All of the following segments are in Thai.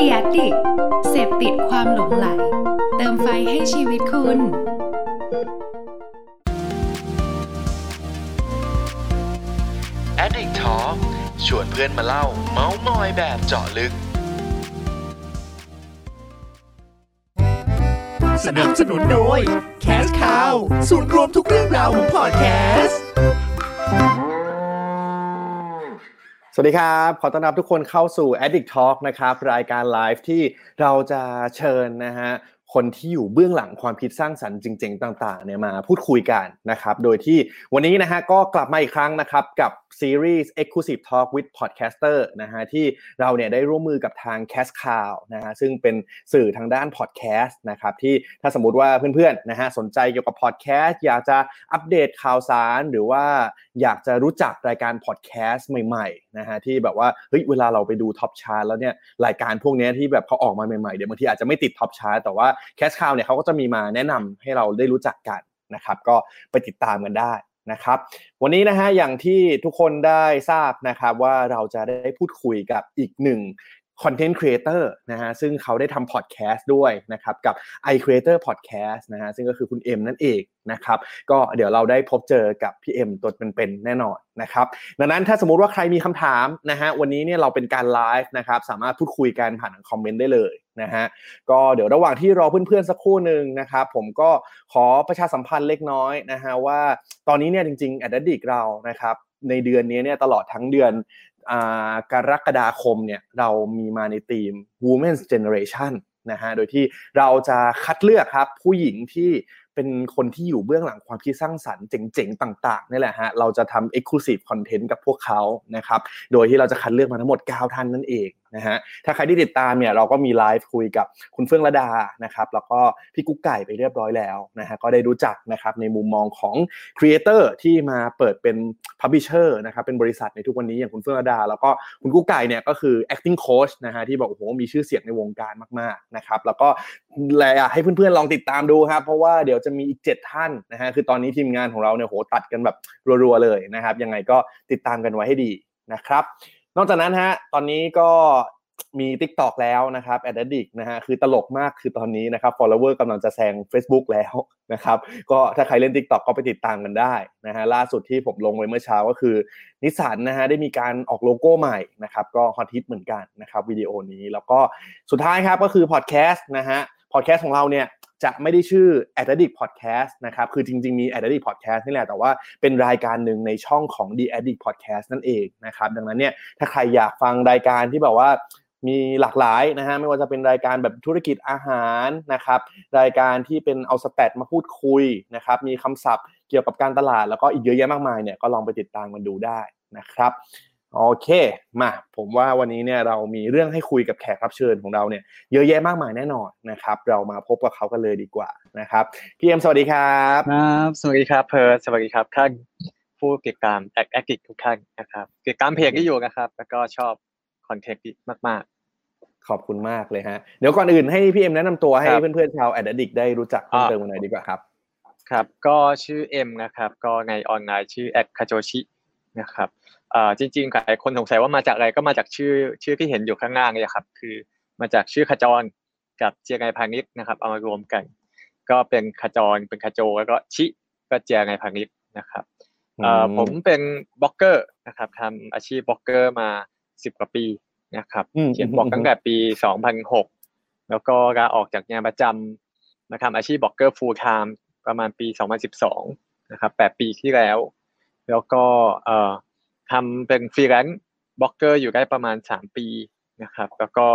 ดียดิเสพติดความหลงไหล เติมไฟให้ชีวิตคุณ Addict Talk ชวนเพื่อนมาเล่า เมาส์มอยแบบเจาะลึก สนับสนุนโดย Cash Cow ศูนย์รวมทุกเรื่องราวของพอดแคสต์ส วัสดีครับ ขอต้อนรับทุกคนเข้าสู่ Addict Talk นะครับ รายการไลฟ์ที่เราจะเชิญนะฮะคนที่อยู่เบื้องหลังความคิดสร้างสรรค์จริง ๆ ต่างๆเนี่ยมาพูดคุยกันนะครับ โดยที่วันนี้นะฮะก็กลับมาอีกครั้งนะครับกับ ซีรีส์ Exclusive Talk with Podcaster นะฮะที่เราเนี่ยได้ร่วมมือกับทาง Cast Cow นะฮะซึ่งเป็นสื่อทางด้าน Podcast นะครับที่ถ้าสมมติว่าเพื่อนๆนะฮะสนใจเกี่ยวกับ Podcast อยากจะอัปเดตข่าวสารหรือว่าอยากจะรู้จักรายการ Podcast ใหม่ๆนะฮะที่แบบว่าเฮ้ยเวลาเราไปดู top chart แล้วเนี่ยรายการพวกนี้ที่แบบเขาออกมาใหม่ๆเดี๋ยวบางทีอาจจะไม่ติด top chart แต่ว่า Cast Cow เนี่ยเขาก็จะมีมาแนะนำให้เราได้รู้จักกันนะครับก็ไปติดตามกันได้ นะครับ วันนี้นะฮะอย่างที่ทุกคนได้ทราบนะครับว่าเราจะได้พูดคุยกับอีกหนึ่ง content creator นะฮะซึ่งเขาได้ทำพอดแคสต์ด้วยนะครับกับ i Creator Podcast นะฮะซึ่งก็คือคุณเอ็มนั่นเองนะครับก็เดี๋ยวเราได้พบเจอกับพี่เอ็มตัวเป็นๆแน่นอนนะครับดังนั้นถ้าสมมุติว่าใครมีคำถามนะฮะวันนี้เนี่ยเราเป็นการไลฟ์นะครับสามารถพูดคุยกันผ่านคอมเมนต์ได้เลยนะฮะก็เดี๋ยวระหว่างที่รอเพื่อนๆสักครู่หนึ่งนะครับผมก็ขอประชาสัมพันธ์เล็กน้อยนะฮะว่าตอนนี้เนี่ยจริงๆแอดดิกเรานะครับในเดือนนี้เนี่ยตลอดทั้งเดือน กรกฎาคมเนี่ยเรามีมาในทีม Women's Generation นะฮะโดยที่เราจะคัดเลือกครับผู้หญิงที่เป็นคนที่อยู่เบื้องหลังความคิดสร้างสรรค์เจ๋งๆ ต่างๆนี่แหละฮะเราจะทำ Exclusive Content กับพวกเขานะครับโดยที่เราจะคัดเลือกมาทั้งหมด 9 ท่านนั่นเอง นะฮะถ้าใครที่ติดตามเนี่ยเราก็มีไลฟ์คุยกับคุณเฟื่องระดานะครับแล้วก็พี่กุ๊กไก่ไปเรียบร้อยแล้วนะฮะก็ได้รู้จักนะครับในมุมมองของ creator ที่มาเปิดเป็นpublisher นะครับเป็นบริษัทในทุกวันนี้อย่างคุณเฟื่องระดา แล้วก็คุณกุ๊กไก่เนี่ยก็คือ acting coach นะฮะที่บอกโอ้โหมีชื่อเสียงในวงการมากๆนะครับแล้วก็เลยให้เพื่อนๆลองติดตามดูครับเพราะว่าเดี๋ยวจะมีอีก 7 ท่านนะฮะคือตอนนี้ทีมงานของเราเนี่ยโหจัดกันแบบรัวๆเลยนะครับยังไงก็ติดตามกันไว้ให้ดีนะครับ นอกจากนั้นฮะตอนนี้ก็มี Tik t o อกแล้วนะครับ Addict นะฮะคือตลกมากคือตอนนี้นะครับ follower กำลังจะแซง Facebook แล้วนะครับก็ถ้าใครเล่น Tik t o อกก็ไปติดตามกันได้นะฮะล่าสุดที่ผมลงไว้เมื่อเช้าก็คือนิสสันนะฮะได้มีการออกโลโก้ใหม่นะครับก็ฮอตฮิตเหมือนกันนะครับวิดีโอนี้แล้วก็สุดท้ายครับก็คือพอดแคสต์นะฮะ พอดแคสต์ของเราเนี่ยจะไม่ได้ชื่อ Addict Podcast นะครับ คือจริง ๆ มี Addict Podcast นี่แหละ แต่ว่าเป็นรายการหนึ่งในช่องของ The Addict Podcast นั่นเองนะครับ ดังนั้นเนี่ย ถ้าใครอยากฟังรายการที่แบบว่ามีหลากหลายนะฮะ ไม่ว่าจะเป็นรายการแบบธุรกิจอาหารนะครับ รายการที่เป็นเอา stat มาพูดคุยนะครับ มีคำศัพท์เกี่ยวกับการตลาดแล้วก็อีกเยอะแยะมากมายเนี่ย ก็ลองไปติดตามกันดูได้นะครับ โอเค มา ผมว่าวันนี้เนี่ยเรามีเรื่องให้คุยกับแขกรับเชิญของเราเนี่ยเยอะแยะมากมายแน่นอนนะครับ เรามาพบกับเขากันเลยดีกว่านะครับพี่เอ็มสวัสดีครับครับ สวัสดีครับเพิร์สวัสดีครับท่านผู้ติดตามแอคแอคทุกท่านนะครับติดตามเพจที่อยู่นะครับ แล้วก็ชอบcontent มากๆ ขอบคุณมากเลยฮะเดี๋ยวก่อนอื่นให้พี่เอ็มแนะนำตัวให้เพื่อนๆชาว Addict ได้รู้จักเพิ่มเติมกันหน่อยดีกว่าครับ ครับ ก็ชื่อเอ็มนะครับ ก็ในออนไลน์ชื่อแอด khajochi นะครับอ่า จริงๆหลายคนสงสัยว่ามาจากอะไรก็มาจากชื่อชื่อที่เห็นอยู่ข้างล่างเนี่ยครับ คือมาจากชื่อขจรกับเจียรนัยพาณิชย์นะครับ เอามารวมกัน ก็เป็นขจรเป็นขโจแล้วก็ชิก็เจียรนัยพาณิชย์นะครับเอ่อผมเป็นบล็อกเกอร์นะครับทำอาชีพบล็อกเกอร์มาสิบกว่าปีนะครับเขียนบล็อกตั้งแต่ปีสองพันหกแล้วก็ลาออกจากงานประจำมาทำอาชีพ blogger full-time ประมาณปีสองพันสิบสองนะครับแปดปีที่แล้ว แล้วก็เอ่อ ทำเป็น freelance blogger อยู่ได้ประมาณสามปีนะครับ แล้วก็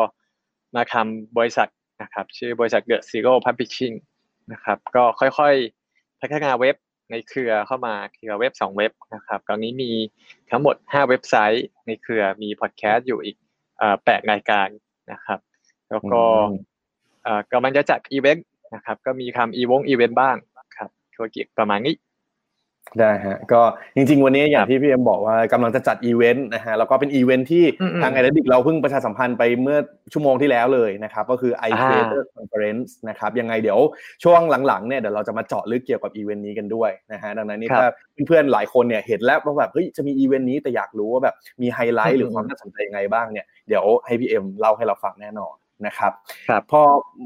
มาทำบริษัทนะครับชื่อบริษัท The Zero Publishing นะครับก็ค่อยๆ พัฒนาเว็บในเครือเข้ามาเครือเว็บสองเว็บนะครับ ตอนนี้มีทั้งหมดห้าเว็บไซต์ในเครือมีพอดแคสต์อยู่อีกแปดรายการนะครับ แล้วก็กำลังจะจัดอีเวนต์นะครับ ก็มีทำอีวงอีเวนต์บ้างครับธุรกิจประมาณนี้ ได้ฮะก็จริง ๆ วันนี้อย่างที่พี่เอ็มบอกว่ากำลังจะจัดอีเวนต์นะฮะแล้วก็เป็นอีเวนต์ที่ทางไอเดดิกเราเพิ่งประชาสัมพันธ์ไปเมื่อชั่วโมงที่แล้วเลยนะครับก็คือ iCreator Conference นะครับยังไงเดี๋ยวช่วงหลังๆเนี่ยเดี๋ยวเราจะมาเจาะลึกเกี่ยวกับอีเวนต์นี้กันด้วยนะฮะดังนั้นนี่ถ้าเพื่อนๆหลายคนเนี่ยเห็นแล้วว่าแบบเฮ้ยจะมีอีเวนต์นี้แต่อยากรู้ว่าแบบมีไฮไลท์หรือความน่าสนใจยังไงบ้างเนี่ยเดี๋ยวให้พี่เอ็มเล่าให้เราฟังแน่นอน นะครับครับพอ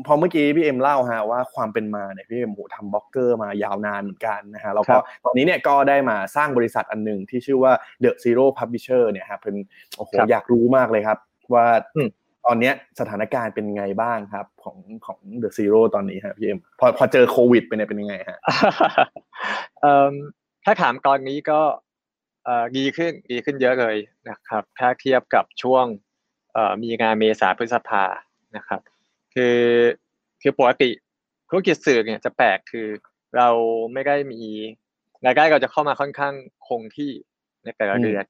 พอเมื่อกี้พี่เอ็มเล่าฮะว่าความเป็นมาเนี่ยพี่เอ็มโหทำบล็อกเกอร์มายาวนานเหมือนกันนะฮะแล้วก็ตอนนี้เนี่ยก็ได้มาสร้างบริษัทอันหนึ่งที่ชื่อว่า The Zero Publisher เนี่ยครับเป็นโอ้โหอยากรู้มากเลยครับ ว่าตอนนี้สถานการณ์เป็นไงบ้างครับ ของของ The Zero ตอนนี้ครับพี่เอ็มพอพอเจอโควิดเป็นเป็นยังไงฮะถ้าถามตอนนี้ก็ดีขึ้นดีขึ้นเยอะเลยนะครับ ถ้าเทียบกับช่วงมีงานเมษาพฤษภา นะครับ คือคือปกติธุรกิจสื่อเนี่ยจะแปลกคือเราไม่ได้มีรายได้เราจะเข้ามาค่อนข้างคงที่ในแต่ละเดือน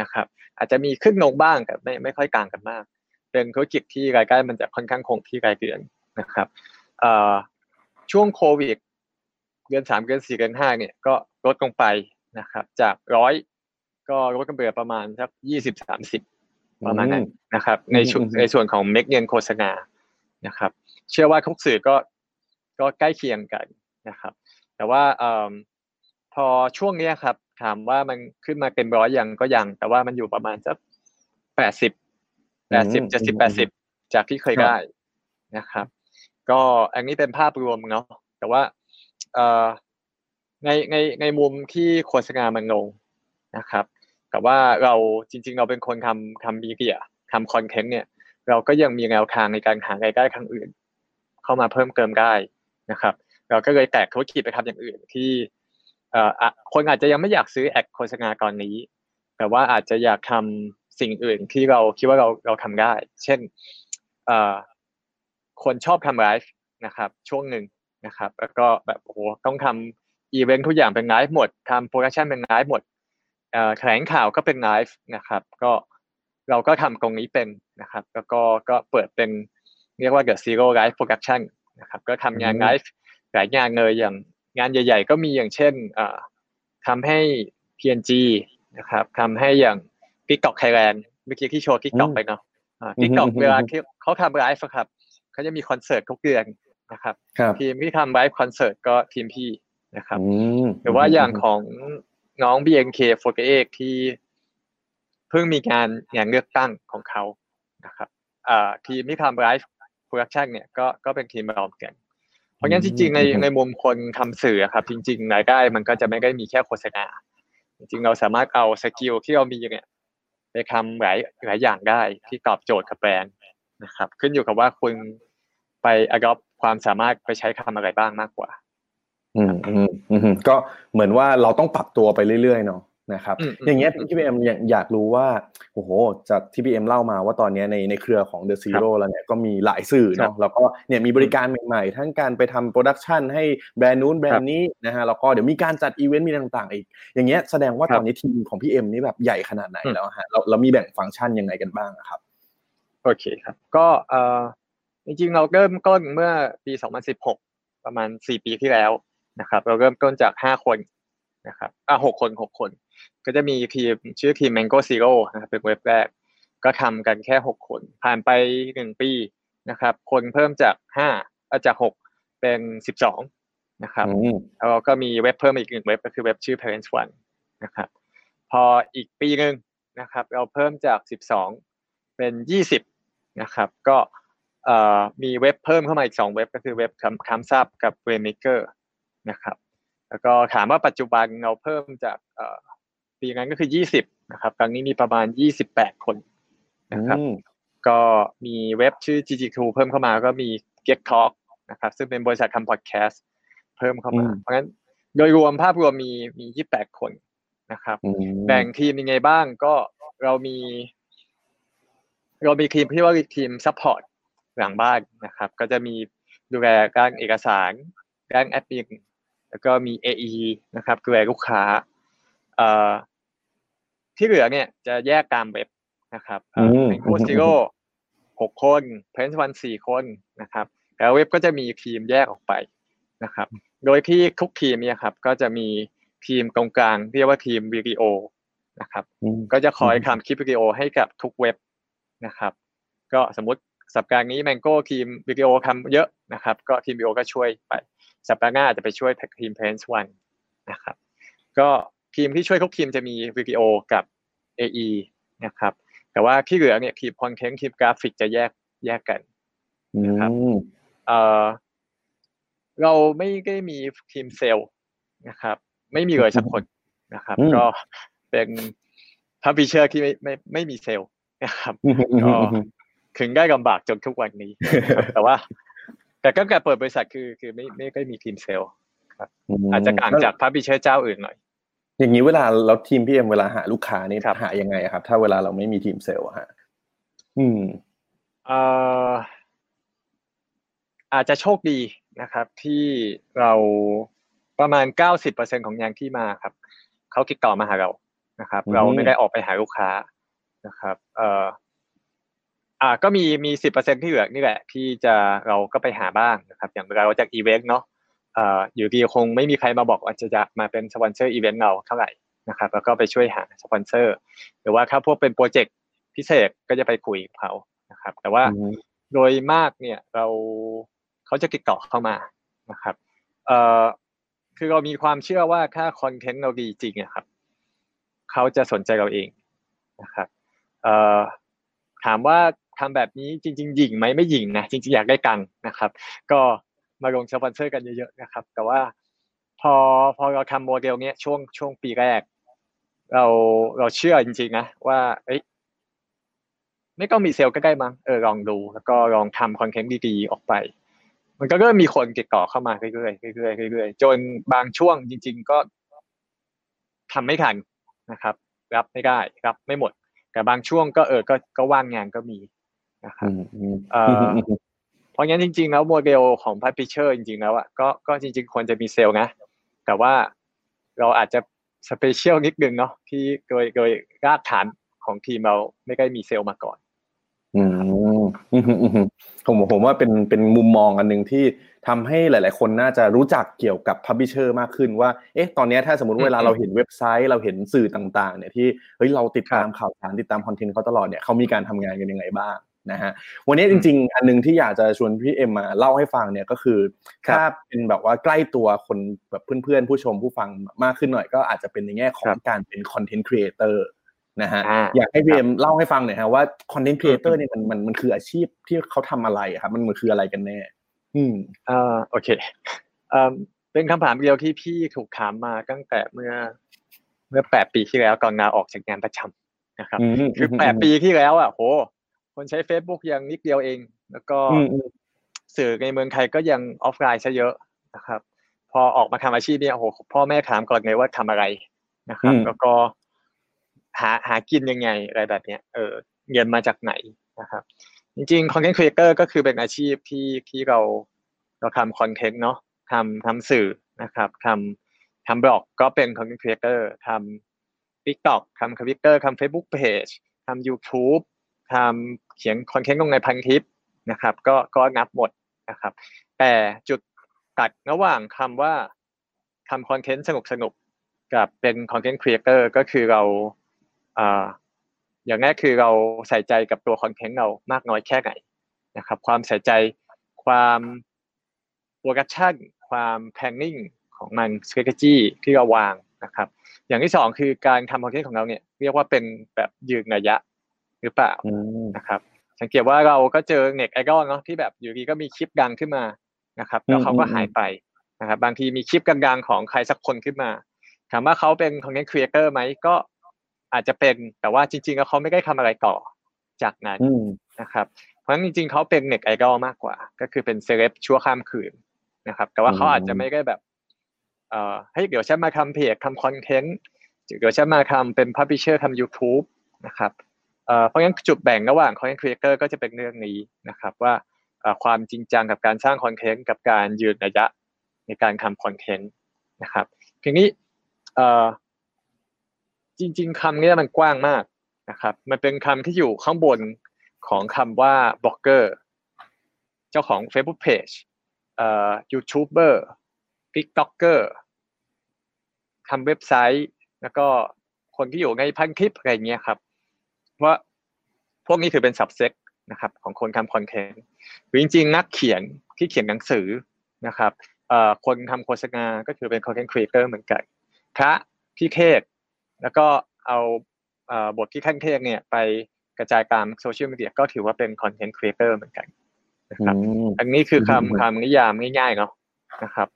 นะครับ อาจจะมีขึ้นลงบ้างแต่ไม่ไม่ค่อยต่างกันมาก เป็นธุรกิจที่รายได้มันจะค่อนข้างคงที่รายเดือนนะครับช่วงโควิดเดือนสามเดือนสี่เดือนห้าเนี่ยก็ลดลงไปนะครับ จากร้อยก็ลดกันไปประมาณสักยี่สิบสามสิบ ประมาณนั้นนะครับ ในชุดในส่วนของเม็ดเงินโฆษณานะครับ เชื่อว่าทุกสื่อก็ก็ใกล้เคียงกันนะครับ แต่ว่าอพอช่วงนี้ครับ ถามว่ามันขึ้นมาเป็นร้อยยังก็ยัง แต่ว่ามันอยู่ประมาณสักแปดสิบแปดสิบเจ็ดสิบแปดสิบจากที่เคยได้นะครับ ก็อันนี้เป็นภาพรวมเนาะแต่ว่าเอ่อในในในมุมที่โฆษณามันลงนะครับ แต่ว่าเราจริง ๆ เราเป็นคนทำทำมีเดียทำคอนเทนต์เนี่ย เราก็ยังมีแนวทางในการหารายได้ทางอื่น เข้ามาเพิ่มเติมได้นะครับ เราก็เลยแตกธุรกิจไปทำอย่างอื่นที่เอ่อคนอาจจะยังไม่อยากซื้อ ad โฆษณาตอนนี้ แต่ว่าอาจจะอยากทำสิ่งอื่นที่เราคิดว่าเราเราทำได้ เช่นเอ่อคนชอบทำไลฟ์นะครับ ช่วงหนึ่งนะครับ แล้วก็แบบโอ้โหต้องทำอีเวนต์ทุกอย่างเป็นไลฟ์หมดทำโปรดักชันเป็นไลฟ์หมด แถลงข่าวก็เป็นไลฟ์นะครับ ก็เราก็ทำตรงนี้เป็นนะครับ แล้วก็ก็เปิดเป็นเรียกว่า The Zero Live Production นะครับ ก็ทำงานไลฟ์หลายงานเลยอย่างงานใหญ่ ๆ ก็มีอย่างเช่นทำให้ P&G นะครับทำให้อย่าง TikTok Thailand เมื่อกี้ที่โชว์ TikTok ไปเนาะ TikTok เวลาที่เขาทำไลฟ์ครับเขาจะมีคอนเสิร์ตทุกเดือนนะครับทีมที่ทำไลฟ์คอนเสิร์ตก็ทีมพี่นะครับหรือว่าอย่างของ น้อง BNK48 ที่เพิ่งมีการงานเลือกตั้งของเขานะครับทีมที่ทำไลฟ์โปรดักชันเนี่ยก็ก็เป็นทีมเราเหมือนกันเพราะงั้นจริงๆในในมุมคนทำสื่อครับ จริงๆรายได้มันก็จะไม่ได้มีแค่โฆษณา จริงๆเราสามารถเอาสกิลที่เรามีเนี่ยไปทำหลายหลายอย่างได้ที่ตอบโจทย์กับแบรนด์นะครับ ขึ้นอยู่กับว่าคุณไปอ d อ p ความสามารถไปใช้ทำอะไรบ้างมากกว่า อืมอืมอืมก็เหมือนว่าเราต้องปรับตัวไปเรื่อยๆเนาะนะครับ อย่างเงี้ยพี่พีเอ็มอยากรู้ว่าโอ้โหจากที่พี่เอ็มเล่ามาว่าตอนนี้ในในเครือของ The Zero แล้วเนี่ยก็มีหลายสื่อเนาะแล้วก็เนี่ยมีบริการใหม่ๆ ทั้งการไปทำโปรดักชันให้แบรนด์นู้นแบรนด์นี้นะฮะแล้วก็เดี๋ยวมีการจัดอีเวนต์มีต่างๆ อีก อย่างเงี้ยแสดงว่าตอนนี้ทีมของพี่เอ็มนี่แบบใหญ่ขนาดไหนแล้วฮะเราเรามีแบ่งฟังก์ชันยังไงกันบ้างครับโอเคครับ ก็เอ่อจริงๆเราเริ่มต้นเมื่อปี 2016 ประมาณ 4 ปีที่แล้ว นะครับ เราเริ่มต้นจาก5คนนะครับอะ6คน6คน ก็จะมีทีมชื่อทีม Mango Zero นะครับเป็นเว็บแรก ก็ทำกันแค่6คน ผ่านไป1ปีนะครับ คนเพิ่มจาก5จาก6เป็น12นะครับแล้วเราก็มีเว็บเพิ่มอีกหนึ่งเว็บก็คือเว็บชื่อ Parents One นะครับ พออีกปีหนึ่งนะครับ เราเพิ่มจาก12เป็น20นะครับ ก็มีเว็บเพิ่มเข้ามาอีก2เว็บก็คือเว็บ Thumbsup กับ RAiNMaker นะครับ แล้วก็ถามว่าปัจจุบันเราเพิ่มจากปีนั้นก็คือ 20 นะครับ ครั้งนี้มีประมาณ 28 คนนะครับ ก็มีเว็บชื่อ GG2 เพิ่มเข้ามาก็มี Get Talks นะครับ ซึ่งเป็นบริษัททำพอดแคสต์เพิ่มเข้ามา เพราะฉะนั้นโดยรวมภาพรวมมีมี 28 คนนะครับ แบ่งทีมยังไงบ้างก็เรามี เรามีทีมที่ว่าทีมซัพพอร์ตหลังบ้านนะครับ ก็จะมีดูแลการเอกสารการแอดมิน แล้วก็มี AE นะครับดูแลลูกค้าเอ่อที่เหลือเนี่ยจะแยกตามเว็บนะครับเป็น Mango Zero หกคนParents One สี่คนนะครับ แล้วเว็บก็จะมีทีมแยกออกไปนะครับ โดยที่ทุกทีมเนี่ยครับ ก็จะมีทีมตรงกลางเรียกว่าทีมวิดีโอนะครับ ก็จะคอยทำคลิปวิดีโอให้กับทุกเว็บนะครับ ก็สมมติสัปดาห์นี้ Mango ทีมวิดีโอทำเยอะนะครับ ก็ทีมวิดีโอก็ช่วยไป สัปดาห์หน้าจะไปช่วยทีม Parents One นะครับก็ทีมที่ช่วยทุกทีมจะมีวิดีโอกับ AE นะครับแต่ว่าที่เหลือเนี่ยทีมคอนเทนต์ทีมกราฟิกจะแยกแยกกันอืนะครับมเอ่อเราไม่ได้มีทีมเซลส์นะครับ ไม่มีเลยสักคนนะครับอืมก็เป็น publisher ที่ไม่ไม่ไม่มีเซลส์นะครับก็ถึงได้ลำบากจนทุกวันนี้นะครับแต่ว่า แต่ก็การเปิดบริษัทคือคือไม่ไม่ได้มีทีมเซลส์อาจจะต่างจาก publisher เจ้าอื่นหน่อย อย่างนี้เวลาแล้วทีมพี่เอ็มเวลาหาลูกค้านี่ครับหายังไงอะครับ ถ้าเวลาเราไม่มีทีมเซลส์อะฮะอืมเอ่ออาจจะโชคดีนะครับ ที่เราประมาณเก้าสิบเปอร์เซ็นต์ของงานที่มาครับเขาติดต่อมาหาเรานะครับอืมเราไม่ได้ออกไปหาลูกค้านะครับ เอ่อ อ่าก็มีมีสิบเปอร์เซ็นต์ที่เหลือนี่แหละที่จะเราก็ไปหาบ้างนะครับ อย่างเวลาเราจัดอีเวนต์เนาะเอ่ออยู่ดีคงไม่มีใครมาบอกว่าจะจะมาเป็นสปอนเซอร์อีเวนต์เราเท่าไหร่นะครับ แล้วก็ไปช่วยหาสปอนเซอร์ หรือว่าถ้าพวกเป็นโปรเจกต์พิเศษก็จะไปคุยกับเขานะครับ แต่ว่าอืมโดยมากเนี่ยเราเขาจะติดต่อเข้ามานะครับเอ่อคือเรามีความเชื่อว่าถ้าคอนเทนต์เราดีจริงอะครับเขาจะสนใจเราเองนะครับเอ่อถามว่า ทำแบบนี้จริง ๆ หยิงไหมไม่หยิงนะจริง ๆ อยากได้ตังค์นะครับ ก็มาลงสปอนเซอร์กันเยอะๆนะครับ แต่ว่าพอพอเราทำโมเดลเนี้ยช่วงช่วงปีแรก เราเราเชื่อจริงๆนะว่าเอ้ยไม่ต้องมีเซลส์ก็ได้มั้งเออลองดู แล้วก็ลองทำคอนเทนต์ดีๆออกไป มันก็เริ่มมีคนติดต่อเข้ามาเรื่อยๆเรื่อยๆเรื่อยๆจนบางช่วงจริง ๆ ก็ทำไม่ทันนะครับ รับไม่ได้รับไม่หมด แต่บางช่วงก็เออก็ก็ว่างงานก็มี นะครับอืมอืมเอ่อเพราะงั้นจริงๆแล้วโมเดลของ Publisher จริงๆแล้วอะก็ก็จริง ๆ ควรจะมีเซลล์นะ แต่ว่าเราอาจจะ special นิดนึงเนาะที่โดยโดยรากฐานของทีมเราไม่ได้มีเซลล์มาก่อนอืมอืมอืมอืมผมผมว่าเป็นเป็นมุมมองอันหนึ่งที่ทำให้หลาย ๆ คนน่าจะรู้จักเกี่ยวกับ publisher มากขึ้นว่า เอ๊ะ ตอนเนี้ยถ้าสมมติอืมเวลาเราเห็นเว็บไซต์ เราเห็นสื่อต่าง ๆ เนี่ยที่ เฮ้ย เราติดตามครับข่าวสารติดตามคอนเทนต์เขาตลอดเนี่ยเขามีการทำงานกันยังไงบ้าง นะฮะวันนี้จริง ๆ อันหนึ่งที่อยากจะชวนพี่เอ็มมาเล่าให้ฟังเนี่ยก็คือครับถ้าเป็นแบบว่าใกล้ตัวคนแบบเพื่อนๆ ผู้ชมผู้ฟังมากขึ้นหน่อยก็อาจจะเป็นในแง่ของครับการเป็นคอนเทนต์ครีเอเตอร์นะฮะอ่าอยากให้พี่ครับเอ็มเล่าให้ฟังหน่อยฮะว่าคอนเทนต์ครีเอเตออืร์มเนี่ยมันมันมันคืออาชีพที่เขาทำอะไรอะครับมันมันคืออะไรกันแน่ อืมอ่าโอเคเอ่อเป็นคำถามเดียวที่พี่ถูกถามมาตั้งแต่เมื่อ เมื่อแปดปีที่แล้วก่อนลาออกจากงานประจำนะครับอืมคือแปดปีที่แล้วอะโห คนใช้ Facebook ยังนิดเดียวเอง แล้วก็อืมอืมสื่อในเมืองไทยก็ยังออฟไลน์ซะเยอะนะครับ พอออกมาทำอาชีพเนี่ยโอ้โหพ่อแม่ถามก่อนเลยว่าทำอะไรนะครับ แล้วก็หาหากินยังไงอะไรแบบเนี้ยเออเงินมาจากไหนนะครับ จริงๆคอนเทนต์ครีเอเตอร์ก็คือเป็นอาชีพที่ที่เราเราทำคอนเทนต์เนาะทำทำสื่อนะครับทำทำบล็อกก็เป็นคอนเทนต์ครีเอเตอร์ทำ TikTok ทำทวิตเตอร์ทำ Facebook Page ทำ YouTube ทำเขียนคอนเทนต์ลงในพันทิปนะครับ ก็ก็นับหมดนะครับ แต่จุดตัดระหว่างคำว่าทำคอนเทนต์สนุกสนุกกับเป็นคอนเทนต์ครีเอเตอร์ก็คือเราอย่างแรกคือเราใส่ใจกับตัวคอนเทนต์เรามากน้อยแค่ไหนนะครับ ความใส่ใจความ production ความ planning ของมัน strategy ที่เราวางนะครับ อย่างที่สองคือการทำคอนเทนต์ของเราเนี่ยเรียกว่าเป็นแบบยืนระยะ หรือเปล่าอืมนะครับ สังเกตว่าเราก็เจอเน็ตไอดอลเนาะที่แบบอยู่ดีก็มีคลิปดังขึ้นมานะครับแล้วเขาก็หายไปนะครับ บางทีมีคลิปดังๆของใครสักคนขึ้นมาถามว่าเขาเป็นคอนเทนต์ครีเอเตอร์ไหมก็อาจจะเป็นแต่ว่าจริงๆแล้วเขาไม่ได้ทำอะไรต่อจากนั้นอืมนะครับเพราะฉะนั้นจริงๆเขาเป็นเน็ตไอดอลมากกว่า ก็คือเป็นเซเลบชั่วข้ามคืนนะครับ แต่ว่าเขาอาจจะไม่ได้แบบเอ่อเฮ้ยเดี๋ยวฉันมาทำเพจทำคอนเทนต์เดี๋ยวฉันมาทำเป็นพับ l ิเชอร์ทำ YouTube นะครับ เพราะงั้นจุดแบ่งระหว่างคอนเทนต์ครีเอเตอร์ก็จะเป็นเรื่องนี้นะครับว่าความจริงจังกับการสร้างคอนเทนต์กับการยืนระยะในการทำคอนเทนต์นะครับทีนี้จริง ๆคำนี้มันกว้างมากนะครับ มันเป็นคำที่อยู่ข้างบนของคำว่าบล็อกเกอร์เจ้าของ Facebook Page เอ่อยูทูบเบอร์ TikToker ทำเว็บไซต์ แล้วก็คนที่อยู่ในพันคลิปอะไรเงี้ยครับ ว่าพวกนี้ถือเป็น subset นะครับของคนทำคอนเทนต์หรือจริงๆ นักเขียนที่เขียนหนังสือนะครับเอ่อคนทำโฆษณาก็ถือเป็น content creator เหมือนกันพระที่เทศ แล้วก็เอาเอ่อบทที่ขั้นเทศเนี่ยไปกระจายตามโซเชียลมีเดียก็ถือว่าเป็น content creator เหมือนกันนะครับอืมอันนี้คืออืมคำคำนิยามง่ายๆเนาะนะครับ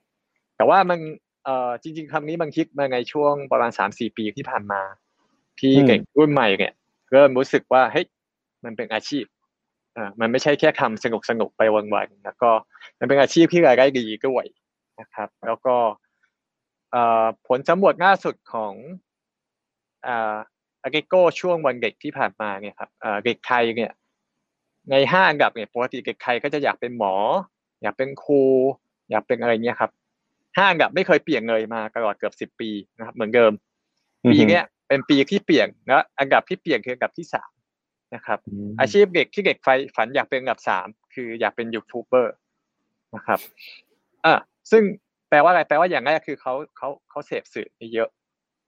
แต่ว่ามันเอ่อจริง ๆคำนี้มันคิดมาในช่วงประมาณสามสี่ปีที่ผ่านมา ที่เด็กรุ่นใหม่เนี่ย เริ่มรู้สึกว่าเฮ้ยมันเป็นอาชีพอ่ามันไม่ใช่แค่ทำสนุกสนุกๆไปวันๆแล้วก็มันเป็นอาชีพที่รายได้ดีด้วยนะครับ แล้วก็เอ่อผลสำรวจล่าสุดของอ่าอาเกโกช่วงวันเด็กที่ผ่านมาเนี่ยครับอ่าเด็กไทยเนี่ยในห้าอันดับเนี่ยปกติเด็กไทยก็จะอยากเป็นหมอ อยากเป็นครู อยากเป็นอะไรเงี้ยครับห้าอันดับไม่เคยเปลี่ยนเลยมาตลอดเกือบสิบปีนะครับเหมือนเดิมปีเนี้ย เป็นปีที่เปลี่ยนและอันดับที่เปลี่ยนคืออันดับที่สามนะครับมอาชีพเด็กที่เด็กไฟฝันอยากเป็นอันดับสามคืออยากเป็นยูทูบเบอร์นะครับอ่าซึ่งแปลว่าอะไรแปลว่าอย่างแรกคือเขาเขาเขาเสพสื่อเยอะ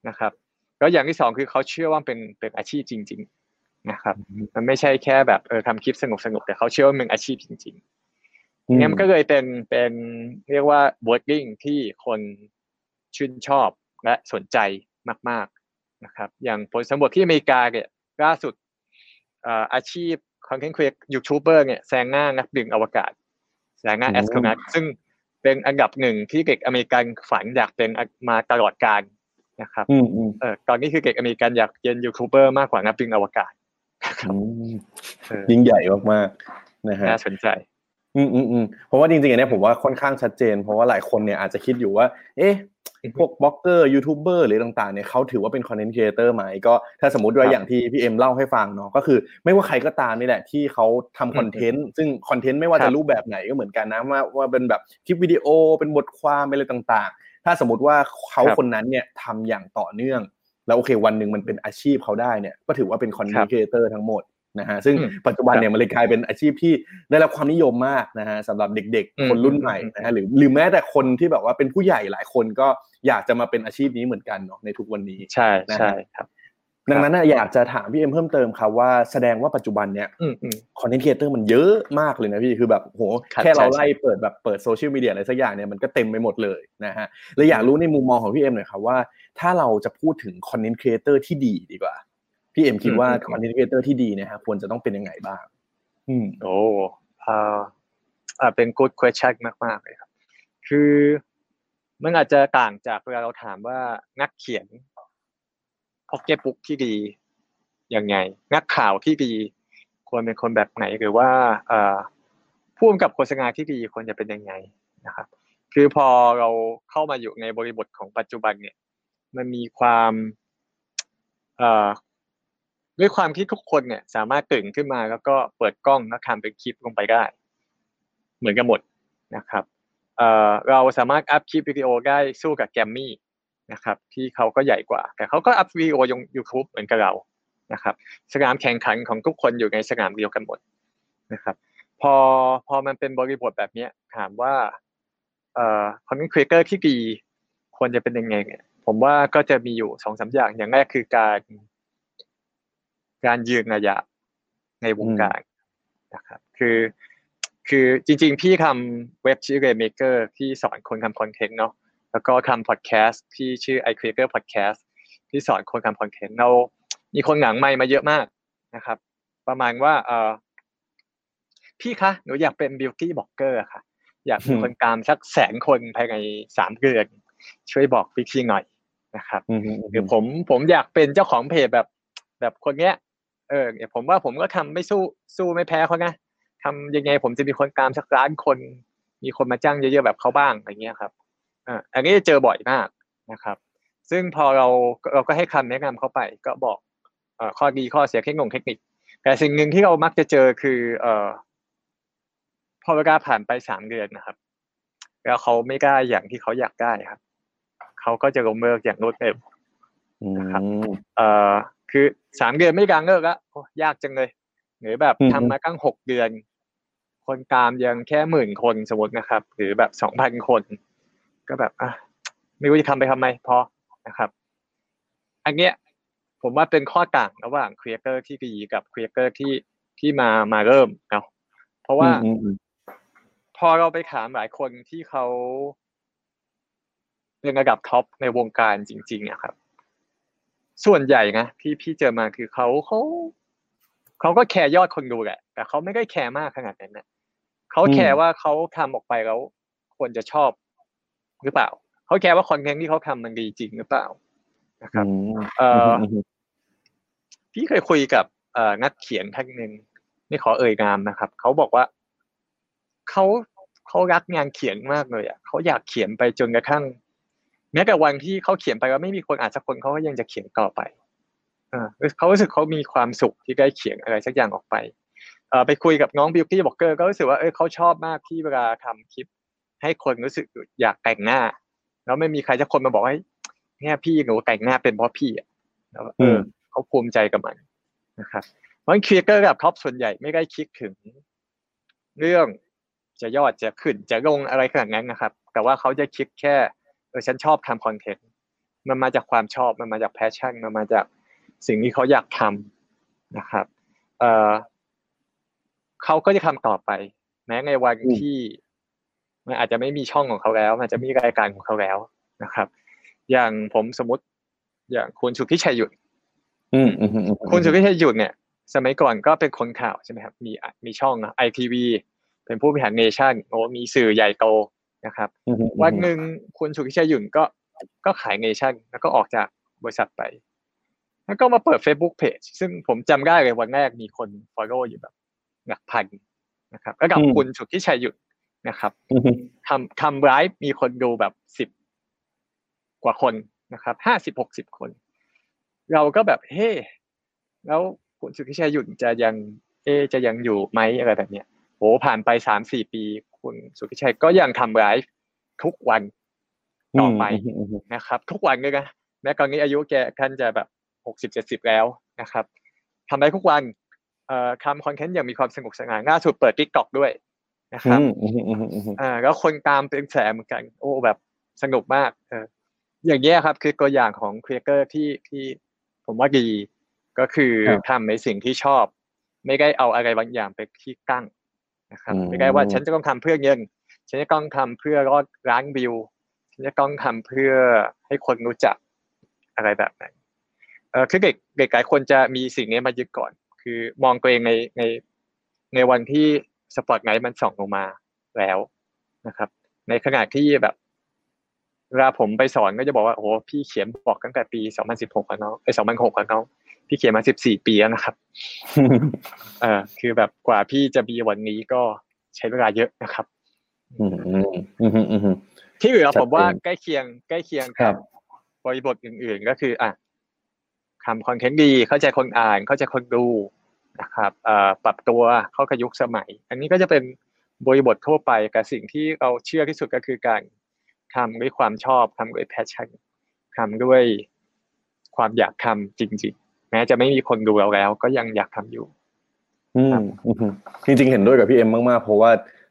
นะครับแล้วอย่างที่สองคือเขาเชื่อว่าเป็นเป็นอาชีพจริง ๆนะครับ มันไม่ใช่แค่แบบเออทำคลิปสนุกสนุกๆแต่เขาเชื่อว่ามันเป็นอาชีพจริงๆเนี่ยมันก็เลยเป็นเป็นเรียกว่า wording ที่คนชื่นชอบและสนใจมาก ๆ นะครับอย่างผลสำรวจที่อเมริกาเนี่ยล่าสุดเอ่ออาชีพ content creator ยูทูบเบอร์เนี่ยแซงหน้านักบินอวกาศแซงหน้าอืม astronaut ซึ่งเป็นอันดับหนึ่งที่เด็กอเมริกันฝันอยากเป็นมาตลอดกาลนะครับอืมอืมเออตอนนี้คือเด็กอเมริกันอยากเป็นยูทูบเบอร์มากกว่านักบินอวกาศอืมเออยิ่งใหญ่มากๆนะฮะน่าสนใจ อืมอืมอืมเพราะว่าจริงๆอันเนี้ยผมว่าค่อนข้างชัดเจน เพราะว่าหลายคนเนี่ยอาจจะคิดอยู่ว่า เอ๊ะอือฮึพวกบล็อกเกอร์ยูทูบเบอร์หรือต่างๆเนี่ยเขาถือว่าเป็นคอนเทนต์ครีเอเตอร์ไหมก็ถ้าสมมติว่าครับอย่างที่พี่เอ็มเล่าให้ฟังเนาะก็คือ ไม่ว่าใครก็ตามนี่แหละที่เขาทำคอนเทนต์ซึ่งคอนเทนต์ไม่ว่าครัจะรูปแบบไหนก็เหมือนกันนะว่าว่าเป็นแบบคลิปวิดีโอเป็นบทความเป็นอะไรต่างๆ ถ้าสมมติว่าเขาครับคนนั้นเนี่ยทำอย่างต่อเนื่อง แล้วโอเควันหนึ่งมันเป็นอาชีพเขาได้เนี่ยก็ถือว่าเป็นคอนเทนครับครีเอเตอร์ทั้งหมด นะฮะซึ่งอืมปัจจุบันเนี่ยมันเลยกลายเป็นอาชีพที่ได้รับความนิยมมากนะฮะสำหรับเด็กอืมๆคนรุ่นใหม่อืมนะฮะหรือหรือแม้แต่คนที่แบบว่าเป็นผู้ใหญ่หลายคนก็อยากจะมาเป็นอาชีพนี้เหมือนกันเนาะในทุกวันนี้ใช่นะฮะใช่ครับดังนั้นนะอยากจะถามพี่เอ็มเพิ่มเติมครับว่าแสดงว่าปัจจุบันเนี่ยอืมอืมคอนเทนต์ครีเอเตอร์มันเยอะมากเลยนะพี่คือแบบโหครับแค่เราใช่ใช่ไล่เปิดแบบเปิดโซเชียลมีเดียอะไรสักอย่างเนี่ยมันก็เต็มไปหมดเลยนะฮะเลยอยากรู้ในมุมมองของพี่เอ็มหน่อยครับว่าถ้าเราจะพูดถึงคอนเทนต์ครีเอเตอร์ที่ดีดีกว่า พี่เอ็มคิดว่าคอนเทนต์ครีเอเตอร์ที่ดีเนี่ยฮะควรจะต้องเป็นยังไงบ้าง อืมโอ้อ่าอ่าเป็น good question มากๆเลยครับ คือมันอาจจะต่างจากเวลาเราถามว่านักเขียนพ็อกเก็ตบุ๊กที่ดียังไง นักข่าวที่ดี ควรเป็นคนแบบไหนหรือว่าเอ่อผู้กำกับโฆษณาที่ดีควรจะเป็นยังไงนะครับ คือพอเราเข้ามาอยู่ในบริบทของปัจจุบันเนี่ย มันมีความเอ่อ ด้วยความที่ทุกคนเนี่ย สามารถตื่นขึ้นมาแล้วก็เปิดกล้องแล้วทำเป็นคลิปลงไปได้ เหมือนกันหมดนะครับเอ่อเราสามารถอัพคลิปวิดีโอได้สู้กับแกรมมี่นะครับ ที่เขาก็ใหญ่กว่า แต่เขาก็อัพวิดีโอลง YouTube เหมือนกับเรานะครับสนามแข่งขันของทุกคนอยู่ในสนามเดียวกันหมดนะครับ พอพอมันเป็นบริบทแบบนี้ถามว่าเอ่อคอนเทนต์ครีเอเตอร์ที่ดีควรจะเป็นยังไงเนี่ยผมว่าก็จะมีอยู่สองสามอย่างอย่างแรกคือการ การยืนระยะในวงการนะครับ คือคือจริง ๆ พี่ทำเว็บชื่อ Raymaker ที่สอนคนทำคอนเทนต์เนาะแล้วก็ทำพอดแคสต์ที่ชื่อ i Creator Podcast ที่สอนคนทำคอนเทนต์เรา มีคนหนังใหม่มาเยอะมากนะครับ ประมาณว่าเออพี่คะหนูอยากเป็น beauty blogger อะค่ะ อยากมีคนตามสักแสนคนภายในสามเดือนช่วยบอกวิธีหน่อยนะครับอืมอืมหรือผมผมอยากเป็นเจ้าของเพจแบบ แบบคนเนี้ย เออเนี่ยผมว่าผมก็ทำไม่สู้สู้ไม่แพ้เขานะทำยังไงผมจะมีคนตามสักล้านคน มีคนมาจ้างเยอะๆแบบเขาบ้างอะไรเงี้ยครับอ่าอันนี้เจอบ่อยมากนะครับ ซึ่งพอเราเราก็ให้คำแนะนำเขาไป ก็บอกเอ่อข้อดีข้อเสียเทคนิคเทคนิค แต่สิ่งหนึ่งที่เรามักจะเจอคือเอ่อพอเวลาผ่านไปสามเดือนนะครับ แล้วเขาไม่ได้อย่างที่เขาอยากได้ครับ เขาก็จะล้มเลิกอย่างรวดเร็วอืมนะครับเอ่อ คือสามเดือนไม่ดังเลิกละโอ้ยากจังเลย หรือแบบอืมทำมาตั้งหกเดือน คนตามยังแค่หมื่นคนสมมตินะครับ หรือแบบสองพันคน ก็แบบอะไม่รู้จะทำไปทำไมพอนะครับ อันเนี้ยผมว่าเป็นข้อต่างระหว่างครีเอเตอร์ที่ดีกับครีเอเตอร์ที่ที่มามาเริ่มเนาะเพราะว่าอืมอืมพอเราไปถามหลายคนที่เขาเป็นระดับท็อปในวงการจริงๆอะครับ ส่วนใหญ่นะที่พี่เจอมาคือเขาเขาเขาก็แคร์ยอดคนดูแหละ แต่เขาไม่ได้แคร์มากขนาดนั้นนะเขาแคร์ว่าเขาทำออกไปแล้วคนจะชอบหรือเปล่าเขาแคร์ว่าคอนเทนต์ที่เขาทำมันดีจริงหรือเปล่านะครับเอ่อพี่เคยคุยกับเอ่อนักเขียนท่านหนึ่งไม่ขอเอ่ยนามนะครับเขาบอกว่าเขาเขารักงานเขียนมากเลยอะเขาอยากเขียนไปจนกระทั่ง แม้แต่วันที่เขาเขียนไปว่าไม่มีคนอ่านสักคนเขาก็ยังจะเขียนต่อไปเออเขารู้สึกเขามีความสุขที่ได้เขียนอะไรสักอย่างออกไปเออไปคุยกับน้องบิวตี้บอกเกอร์ก็รู้สึกว่าเออเขาชอบมากที่เวลาทำคลิป ให้คนรู้สึกอยากแต่งหน้า แล้วไม่มีใครสักคนมาบอกให้เนี่ยพี่หนูแต่งหน้าเป็นเพราะพี่อะแล้วเออเขาภูมิใจกับมันนะครับเพราะครีเอเตอร์ระดับท็อปส่วนใหญ่ไม่ได้คิดถึง เรื่องจะยอดจะขึ้นจะลงอะไรขนาดนั้นนะครับ แต่ว่าเขาจะคิดแค่ เออฉันชอบทำคอนเทนต์มันมาจากความชอบมันมาจาก passion มันมาจากสิ่งที่เขาอยากทำนะครับเออเขาก็จะทำต่อไป แม้ในวันที่มันอาจจะไม่มีช่องของเขาแล้ว มันจะมีรายการของเขาแล้วนะครับ อย่างผมสมมติ อย่างคุณสุพิชัยหยุดอืมอืมอืมคุณสุพิชัยหยุดเนี่ย สมัยก่อนก็เป็นคนข่าวใช่ไหมครับ มีมีช่องไอทีวีเป็นผู้บริหารเนชั่นโอ้มีสื่อใหญ่โต นะครับ วันหนึ่งคุณสุพิชัยหยุ่นก็ก็ขายเนชั่นแล้วก็ออกจากบริษัทไป แล้วก็มาเปิด Facebook Page ซึ่งผมจำได้เลยวันแรกมีคน follow อยู่แบบหลักพันนะครับแล้วกับคุณสุพิชัยหยุ่นนะครับทำทำไลฟ์มีคนดูแบบสิบกว่าคนนะครับห้าสิบหกสิบคน เราก็แบบเฮ้แล้วคุณสุพิชัยหยุ่นจะยัง เอจะยังอยู่ไหมอะไรแบบเนี้ยโหผ่านไปสามสี่ปี คุณสุพิชัยก็ยังทำไลฟ์ทุกวันต่อไปนะครับ ทุกวันเลยนะแม้ตอนนี้อายุแกท่านจะแบบหกสิบเจ็ดสิบแล้วนะครับทำได้ทุกวันเอ่อทำคอนเทนต์อย่างมีความสนุกสนานล่าสุดเปิด TikTok ด้วยนะครับอ่าแล้วคนตามเป็นแสนเหมือนกัน โอ้แบบสนุกมากเอออย่างเงี้ยครับ คือตัวอย่างของครีเอเตอร์ที่ที่ผมว่าดีก็คือทำในสิ่งที่ชอบ ไม่ได้เอาอะไรบางอย่างไปที่ตั้ง นะครับไม่ได้ว่าฉันจะต้องทำเพื่อเงิน ฉันจะต้องทำเพื่อยอดล้านวิว ฉันจะต้องทำเพื่อให้คนรู้จักอะไรแบบนั้นเออคือเด็กเด็กหลายคนจะมีสิ่งนี้มายึดก่อน คือมองตัวเองในในในวันที่สปอตไลท์มันส่องลงมาแล้วนะครับ ในขณะที่แบบเวลาผมไปสอนก็จะบอกว่าโอ้พี่เขียนบอกตั้งแต่ปี 2016ของน้องไอ้2006ของน้อง พี่เขียนมา14ปีแล้วนะครับเออคือแบบกว่าพี่จะมีวันนี้ก็ใช้เวลาเยอะนะครับที่เหลือผมว่าใกล้เคียง ใกล้เคียงกับบริบทอื่น ๆ ก็คือ อะทำคอนเทนต์ดี เข้าใจคนอ่าน เข้าใจคนดูนะครับเอ่อปรับตัวเข้ากับยุคสมัย อันนี้ก็จะเป็นบริบททั่วไปกับสิ่งที่เราเชื่อที่สุดก็คือการทำด้วยความชอบทำด้วยแพชชั่นทำด้วยความอยากทำจริงๆ แม้จะไม่มีคนดูเราแล้ว ก็ยังอยากทำอยู่ อืมจริงๆเห็นด้วยกับพี่เอ็มมากๆเพราะว่า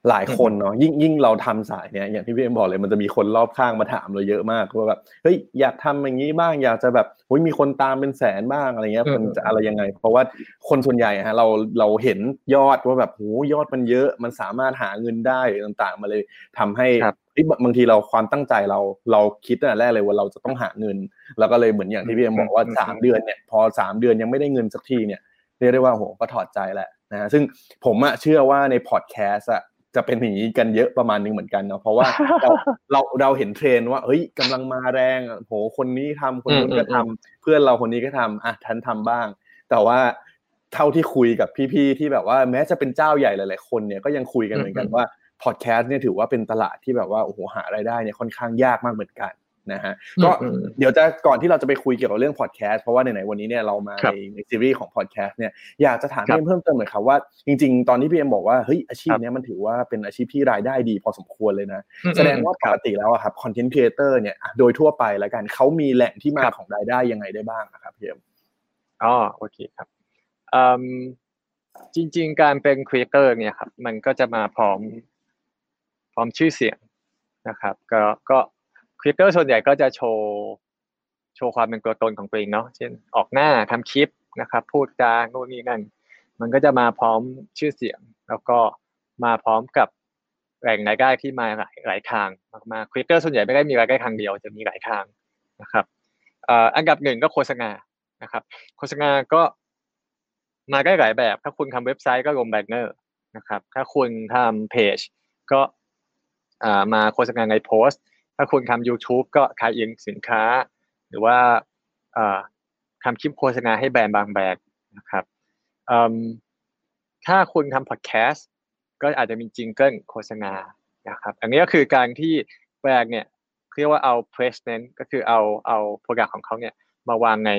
หลายคนเนาะยิ่งยิ่งเราทำสายเนี้ยอย่างที่พี่เอ็มบอกเลยมันจะมีคนรอบข้างมาถามเราเยอะมากว่าแบบเฮ้ยอยากทำอย่างนี้บ้างอยากจะแบบเฮ้ยมีคนตามเป็นแสนบ้างอะไรเงี้ยมันจะอะไรยังไง เพราะว่าคนส่วนใหญ่ฮะเราเราเห็นยอดว่าแบบโหยอดมันเยอะมันสามารถหาเงินได้ต่างๆมาเลยทำให้ บางทีเราความตั้งใจเราเราคิดตั้งแต่แรกเลยว่าเราจะต้องหาเงิน แล้วก็เลยเหมือนอย่างที่พี่เอ็มบอกว่าสามเดือนเนี่ยพอสามเดือนยังไม่ได้เงินสักทีเนี่ยเรียกได้ว่าโหก็ถอดใจแหละนะฮะซึ่งผมอะเชื่อว่าในพอดแคสต์อะจะเป็นอย่างนี้กันเยอะประมาณนึงเหมือนกันเนาะเพราะว่าเราเราเราเห็นเทรนด์ว่าเฮ้ยกำลังมาแรงโหคนนี้ทำคนนู้นก็ทำเพื่อนเราคนนี้ก็ทำอะฉันทำบ้าง แต่ว่าเท่าที่คุยกับพี่ๆที่แบบว่าแม้จะเป็นเจ้าใหญ่หลาย ๆ คนเนี่ยก็ยังคุยกันเหมือนกันว่า พอดแคสต์เนี่ยถือว่าเป็นตลาดที่แบบว่าโอ้โหหารายได้เนี่ยค่อนข้างยากมากเหมือนกันนะฮะก็เดี๋ยวจะก่อนที่เราจะไปคุยเกี่ยวกับเรื่องพอดแคสต์เพราะว่าไหนๆวันนี้เนี่ยเรามาในในซีรีส์ของพอดแคสต์เนี่ยอยากจะถามพี่เอ็มเพิ่มเติมหน่อยครับว่าจริง ๆ ตอนที่พี่เอ็มบอกว่าเฮ้ยอาชีพนี้มันถือว่าเป็นอาชีพที่รายได้ดีพอสมควรเลยนะ แสดงว่าปกติแล้วครับคอนเทนต์ครีเอเตอร์เนี่ยโดยทั่วไปแล้วกันเขามีแหล่งที่มาของรายได้ยังไงได้บ้างนะครับพี่เอ็มอ๋อโอเคครับจริง ๆ การเป็นครีเอเตอร์เนี่ยครับมันก็จะมาพร้อม พร้อมชื่อเสียงนะครับ ก็ก็ครีเอเตอร์ส่วนใหญ่ก็จะโชว์โชว์ความเป็นตัวตนของตัวเองเนาะเช่นออกหน้าทำคลิปนะครับ พูดจาโน่นนี่นั่นมันก็จะมาพร้อมชื่อเสียง แล้วก็มาพร้อมกับแหล่งรายได้ที่มาหลายหลายทางมากๆครีเอเตอร์ส่วนใหญ่ไม่ได้มีรายได้ทางเดียวจะมีหลายทางนะครับอันดับหนึ่งก็โฆษณานะครับ โฆษณาก็มาได้หลายแบบ ถ้าคุณทำเว็บไซต์ก็ลงแบนเนอร์นะครับ ถ้าคุณทำเพจก็ มาโฆษณาในโพสต์ ถ้าคุณทำ YouTube ก็ขายเองสินค้า หรือว่าทำคลิปโฆษณาให้แบรนด์บางแบรนด์นะครับถ้าคุณทำพอดแคสต์ก็อาจจะมี jingle โฆษณานะครับอันนี้ก็คือการที่แบรนด์เนี่ยเรียกว่าเอา placement ก็คือเอาเอา product ของเขาเนี่ยมาวางใน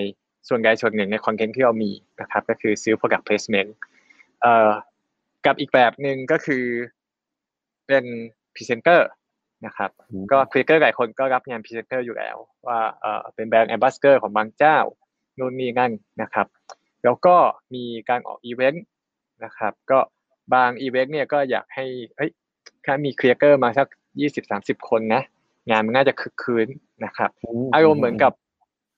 ส่วนใดส่วนหนึ่งในคอนเทนต์ที่เรามีนะครับก็คือซื้อ product placement เอ่อกับอีกแบบหนึ่งก็คือเป็น พรีเซนเตอร์นะครับก็ครีเอเตอร์หลายคนก็รับงานพรีเซนเตอร์อยู่แล้ว ว่าเออเป็น brand ambassador ของบางเจ้านู่นนี่นั่นนะครับ แล้วก็มีการออกอีเวนต์นะครับ ก็บางอีเวนต์เนี่ยก็อยากให้เอ้ยถ้ามีครีเอเตอร์มาสักยี่สิบสามสิบคนนะ งานมันน่าจะคึกครื้นนะครับ อารมณ์เหมือนกับ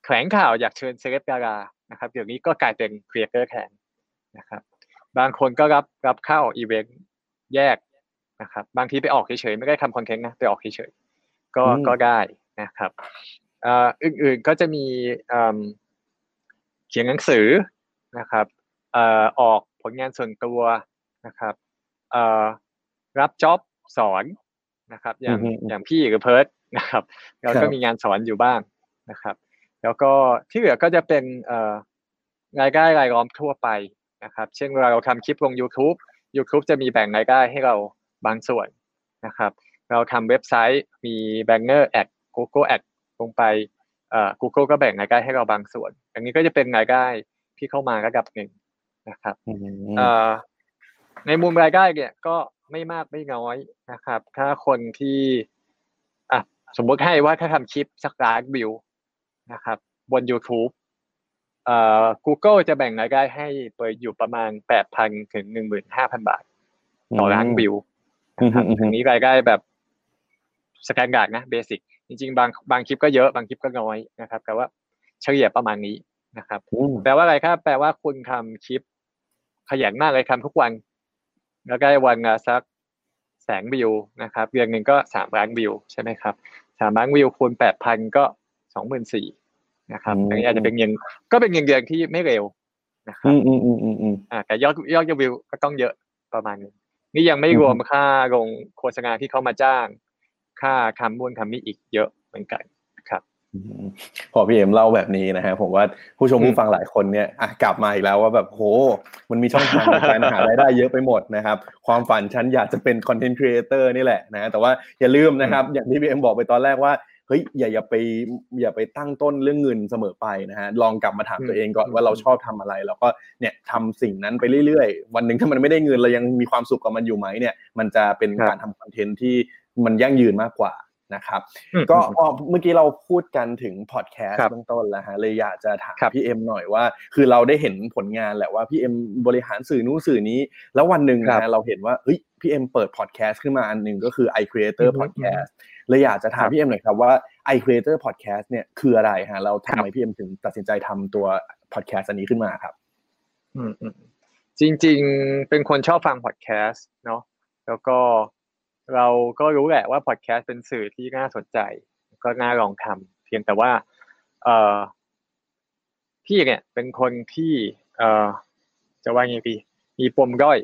แถลงข่าวอยากเชิญเซเลบดารานะครับเดี๋ยวนี้ก็กลายเป็นครีเอเตอร์แทนนะครับ บางคนก็รับรับเข้าอีเวนต์แยก นะครับบางทีไปออกเฉยๆไม่ได้ทำคอนเทนต์นะไปออกเฉยๆก็อืมก็ได้นะครับเอ่ออื่นๆก็จะมีเอิ่มเขียนหนังสือนะครับเอ่อออกผลงานส่วนตัวนะครับเอ่อรับจ็อบสอนนะครับอย่างอือฮึอย่างพี่หรือเพิร์ดนะครับแล้วครัก็บมีงานสอนอยู่บ้างนะครับ แล้วก็ที่เหลือก็จะเป็นเอ่อรายได้รายล้อมทั่วไปนะครับ เช่นเวลาเราทำคลิปลง YouTube YouTube จะมีแบ่งรายได้ให้เรา บางส่วนนะครับ เราทำเว็บไซต์มีแบงเนอร์แอด Google Ad ลงไปเอ่อ Google ก็แบ่งรายได้ให้เราบางส่วน อย่างนี้ก็จะเป็นรายได้ที่เข้ามาระดับหนึ่งนะครับอืมเอ่อในมุมรายได้เนี่ยก็ไม่มากไม่น้อยนะครับ ถ้าคนที่อะสมมุติให้ว่าถ้าทำคลิปสักล้านวิวนะครับ บน YouTube เอ่อ Google จะแบ่งรายได้ให้เปิดอยู่ประมาณแปดพันถึงหนึ่งหมื่นห้าพันบาท ต่อล้านวิว นะครับอืมอืมอืมอันนี้รายได้แบบ standard นะ basic จริง ๆ บางบางคลิปก็เยอะบางคลิปก็น้อยนะครับ แต่ว่าเฉลี่ยประมาณนี้นะครับอืมแปลว่าอะไรครับแปลว่าคุณทำคลิป ขยันมากเลยทำทุกวัน แล้วได้วันละสักแสนวิวนะครับเดือนหนึ่งก็สามล้านวิวใช่ไหมครับสามล้านวิวคูณแปดพันก็สองหมื่นสี่นะครับอืมอันนี้อาจจะเป็นเงินก็เป็นเงินเดือนที่ไม่เร็วนะครับอืมอืมอืมอืมอืมอ่าแต่ยอดยอดวิวก็ต้องเยอะประมาณนึง นี่ยังไม่อืมรวมค่าลงโฆษณาที่เขามาจ้าง ค่าทำบุญทำนี่อีกเยอะเหมือนกันครับอืมพอพี่เอ็มเล่าแบบนี้นะฮะผมว่าผู้ชมอืมผู้ฟังหลายคนเนี่ยอะกลับมาอีกแล้วว่าแบบโห มันมีช่องทางในการหารายได้เยอะไปหมดนะครับ ความฝันฉันอยากจะเป็นคอนเทนต์ครีเอเตอร์นี่แหละนะแต่ว่าอย่าลืมนะครับ อย่างที่พี่เอ็มบอกไปตอนแรกว่า เฮ้ยอย่าอย่าไปอย่าไปตั้งต้นเรื่องเงินเสมอไปนะฮะลองกลับมาถามตัวเองก่อนอืมว่าเราชอบทำอะไร แล้วก็เนี่ยทำสิ่งนั้นไปเรื่อยๆ วันหนึ่งถ้ามันไม่ได้เงินเรายังมีความสุขกับมันอยู่ไหมเนี่ย มันจะเป็นครับการทำคอนเทนต์ที่มันยั่งยืนมากกว่า นะครับอืมก็พอเมื่อกี้เราพูดกันถึงพอดแคสต์ครับเบื้องต้นแล้วฮะเลยอยากจะถามครับพี่เอ็มหน่อยว่า คือเราได้เห็นผลงานแหละว่าพี่เอ็มบริหารสื่อนู้นสื่อนี้ แล้ววันหนึ่งนะครับเราเห็นว่าเฮ้ยพี่เอ็มเปิดพอดแคสต์ขึ้นมาอันหนึ่งก็คือ i Creator อืม Podcast เลยอยากจะถามครับพี่เอ็มหน่อยครับว่า i Creator Podcast เนี่ยคืออะไรฮะเราครับทำไมพี่เอ็มถึงตัดสินใจทำตัวพอดแคสต์อันนี้ขึ้นมาครับอืมอืมจริงๆ เป็นคนชอบฟังพอดแคสต์เนาะแล้วก็ เราก็รู้แหละว่าพอดแคสต์เป็นสื่อที่น่าสนใจ ก็น่าลองทำเพียงแต่ว่า เอ่อพี่เนี่ย เป็นคนที่ เอ่อจะว่าไงดีมีปมด้อย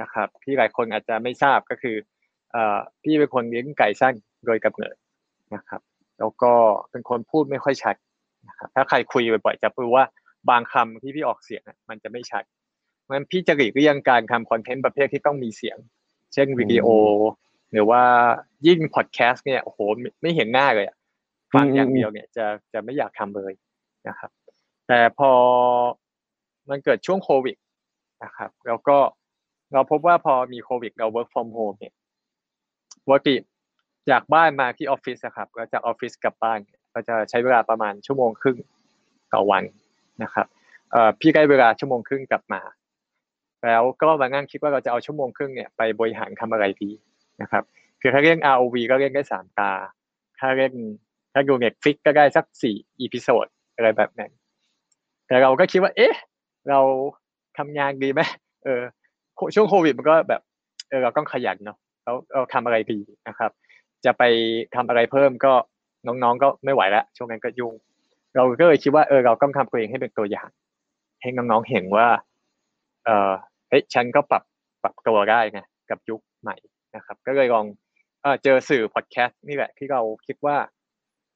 นะครับ ที่หลายคนอาจจะไม่ทราบก็คือ เอ่อพี่เป็นคนเลี้ยงไก่สั้นโดยกำเนิดนะครับ แล้วก็เป็นคนพูดไม่ค่อยชัดนะครับ ถ้าใครคุยบ่อยๆจะรู้ว่าบางคำที่พี่ออกเสียงอะมันจะไม่ชัดเพราะฉะนั้นพี่จะหลีกเลี่ยงการทำคอนเทนต์ประเภทที่ต้องมีเสียง เช่นวิดีโอ หรือว่ายิ่งพอดแคสต์เนี่ยโอ้โหไม่ไม่เห็นหน้าเลยอะฟังอืมอย่างเดียวเนี่ยจะจะไม่อยากทำเลยนะครับ แต่พอมันเกิดช่วงโควิดนะครับ แล้วก็เราพบว่าพอมีโควิดเรา work from home เนี่ยปกติจากบ้านมาที่ออฟฟิศนะครับแล้วจากออฟฟิศกลับบ้านเนี่ยก็จะใช้เวลาประมาณชั่วโมงครึ่งต่อวันนะครับเอ่อพี่ได้เวลาชั่วโมงครึ่งกลับมา แล้วก็มานั่งคิดว่าเราจะเอาชั่วโมงครึ่งเนี่ยไปบริหารทำอะไรดี นะครับคือถ้าเล่น ROV ก็เล่นได้สามตา ถ้าเล่นถ้าดู Netflix ก็ได้สักสี่ episode อะไรแบบนั้น แต่เราก็คิดว่า เอ๊ะ เราทำงานดีไหมเออ ช่วงโควิดมันก็แบบ เออเราต้องขยันเนาะแล้วเราทำอะไรดีนะครับ จะไปทำอะไรเพิ่มก็น้องๆก็ไม่ไหวแล้วช่วงนั้นก็ยุ่ง เราก็เลยคิดว่าเออเราต้องทำตัวเองให้เป็นตัวอย่าง ให้น้องๆเห็นว่า เออเอ้ยฉันก็ปรับปรับตัวได้ไงกับยุคใหม่ นะครับ ก็เลยลองเออเจอสื่อพอดแคสต์นี่แหละที่เราคิดว่า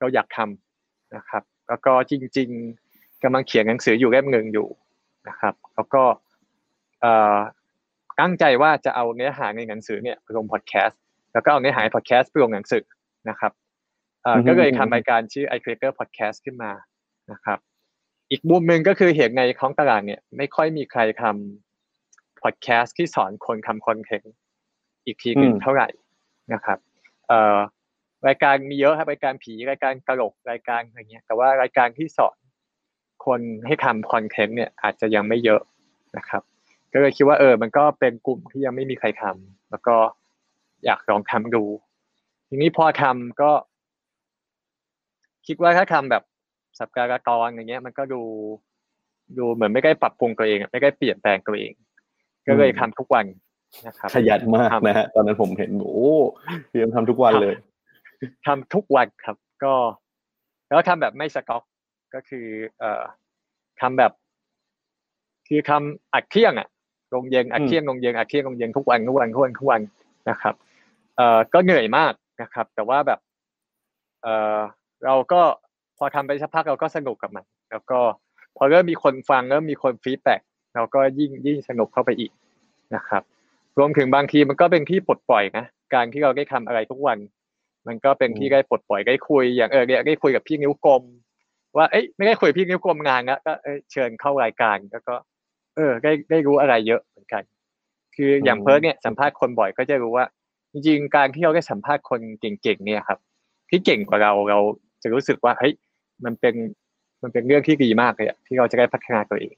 เราอยากทำนะครับ แล้วก็จริง ๆกำลังเขียนหนังสืออยู่เล่มหนึ่งอยู่นะครับ แล้วก็เอ่อตั้งใจว่าจะเอาเนื้อหาในหนังสือเนี่ยไปลงพอดแคสต์แล้วก็เอาเนื้อหาพอดแคสต์ไปลงหนังสือนะครับเอ่อก็เลยทำรายการชื่อ i c r e a t o r Podcast ขึ้นมานะครับ อีกมุมหนึ่งก็คือเห็นในท้องตลาดเนี่ย ไม่ค่อยมีใครทำพอดแคสต์ที่สอนคนทำคอนเทนต์ อีกทีหนึ่งเท่าไหร่นะครับเอ่อรายการมีเยอะครับรายการผีรายการตลกรายการอะไรเงี้ย แต่ว่ารายการที่สอนคนให้ทำคอนเทนต์เนี่ยอาจจะยังไม่เยอะนะครับ ก็เลยคิดว่าเออ มันก็เป็นกลุ่มที่ยังไม่มีใครทำแล้วก็อยากลองทำดู ทีนี้พอทำก็ คิดว่าถ้าทำแบบสัปดาห์กรอย่างเงี้ย มันก็ดูดูเหมือนไม่ได้ปรับปรุงตัวเองไม่ได้เปลี่ยนแปลงตัวเอง ก็เลยทำทุกวัน นะครับขยันมากนะฮะตอนนั้นผมเห็นโอ้พี่เอ็มทำทุกวันเลยทำทุกวันครับ ก็ แล้วทำแบบไม่สต็อกก็คือ เอ่อทำแบบ คือทำอัดเที่ยงอะลงเย็นอัดเที่ยงลงเย็นอัดเที่ยงลงเย็นทุกวันทุกวันทุกวันทุกวันนะครับ เอ่อก็เหนื่อยมากนะครับ แต่ว่าแบบ เอ่อเราก็พอทำไปสักพักเราก็สนุกกับมัน แล้วก็พอเริ่มมีคนฟังเริ่มมีคนฟีดแบ็กเราก็ยิ่งยิ่งสนุกเข้าไปอีกนะครับ รวมถึงบางทีมันก็เป็นที่ปลดปล่อยนะการที่เราได้ทำอะไรทุกวัน มันก็เป็นที่ได้ปลดปล่อยได้คุย อย่างเออเนี่ยได้คุยกับพี่นิ้วกลม ว่าเอ้ยไม่ได้คุยพี่นิ้วกลมงานนะก็เเชิญเข้ารายการแล้วก็ เออได้ได้รู้อะไรเยอะเหมือนกัน คืออย่างเพิร์กเนี่ยสัมภาษณ์คนบ่อยก็จะรู้ว่า จริงๆการที่เราได้สัมภาษณ์คนเก่งๆเนี่ยครับ ที่เก่งกว่าเราเราจะรู้สึกว่าเฮ้ยมันเป็นมันเป็นเรื่องที่ดีมากเลยอะที่เราจะได้พัฒนาตัวเอง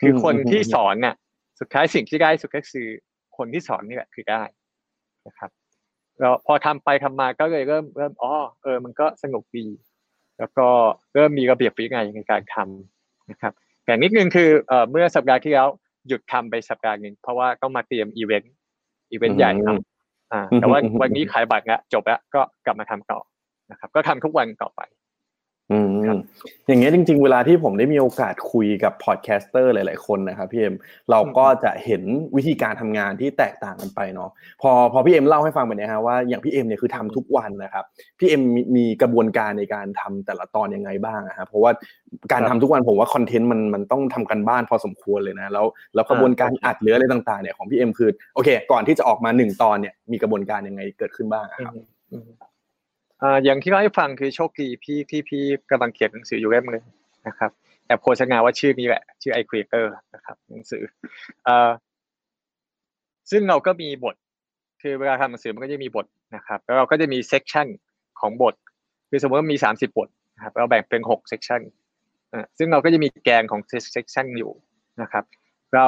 คือคนที่สอนเนี่ยสุดท้ายสิ่งที่ได้สุดก็คือ คนที่สอนนี่แหละคือได้นะครับแล้วพอทำไปทำมาก็เลยเริ่มเริ่มอ๋อเออ มันก็สนุกดี แล้วก็เริ่มมีระเบียบวินัยในการทำนะครับแต่นิดนึงคือเอ่อเมื่อสัปดาห์ที่แล้วหยุดทำไปสัปดาห์หนึ่งเพราะว่าต้องมาเตรียมอีเวนต์อีเวนต์ใหญ่ครับอ่าแต่ว่าวันนี้ขายบัตรแล้วจบแล้วก็กลับมาทำต่อนะครับ ก็ทำทุกวันต่อไป อืมอย่างเงี้ยจริง ๆ เวลาที่ผมได้มีโอกาสคุยกับ podcaster หลาย ๆ คนนะครับพี่เอ็มเราก็จะเห็นวิธีการทำงานที่แตกต่างกันไปเนาะพอพอพี่เอ็มเล่าให้ฟังแบบนี้ฮะว่าอย่างพี่เอ็มเนี่ยคือทำทุกวันนะครับพี่เอ็มมีกระบวนการในการทำแต่ละตอนยังไงบ้างอะครับเพราะว่าการทำทุกวันผมว่าคอนเทนต์มันมันต้องทำการบ้านพอสมควรเลยนะแล้วแล้วกระบวนการอัดหรืออะไรต่าง ๆ เนี่ยของพี่เอ็มคือโอเค ก่อนที่จะออกมาหนึ่งตอนเนี่ยมีกระบวนการยังไงเกิดขึ้นบ้างครับ อ่าอย่างที่เล่าให้ฟังคือโชคดีพี่ที่พี่กำลังเขียนหนังสืออยู่เล่มหนึ่งนะครับแอบโฆษณาว่าชื่อนี้แหละ ชื่อ i creator นะครับ หนังสืออ่าซึ่งเราก็มีบท คือเวลาทำหนังสือมันก็จะมีบทนะครับ แล้วเราก็จะมี section ของบท คือสมมติว่ามีสามสิบบทนะครับเราแบ่งเป็นหก section อ่าซึ่งเราก็จะมีแกนของ section อยู่นะครับ เรา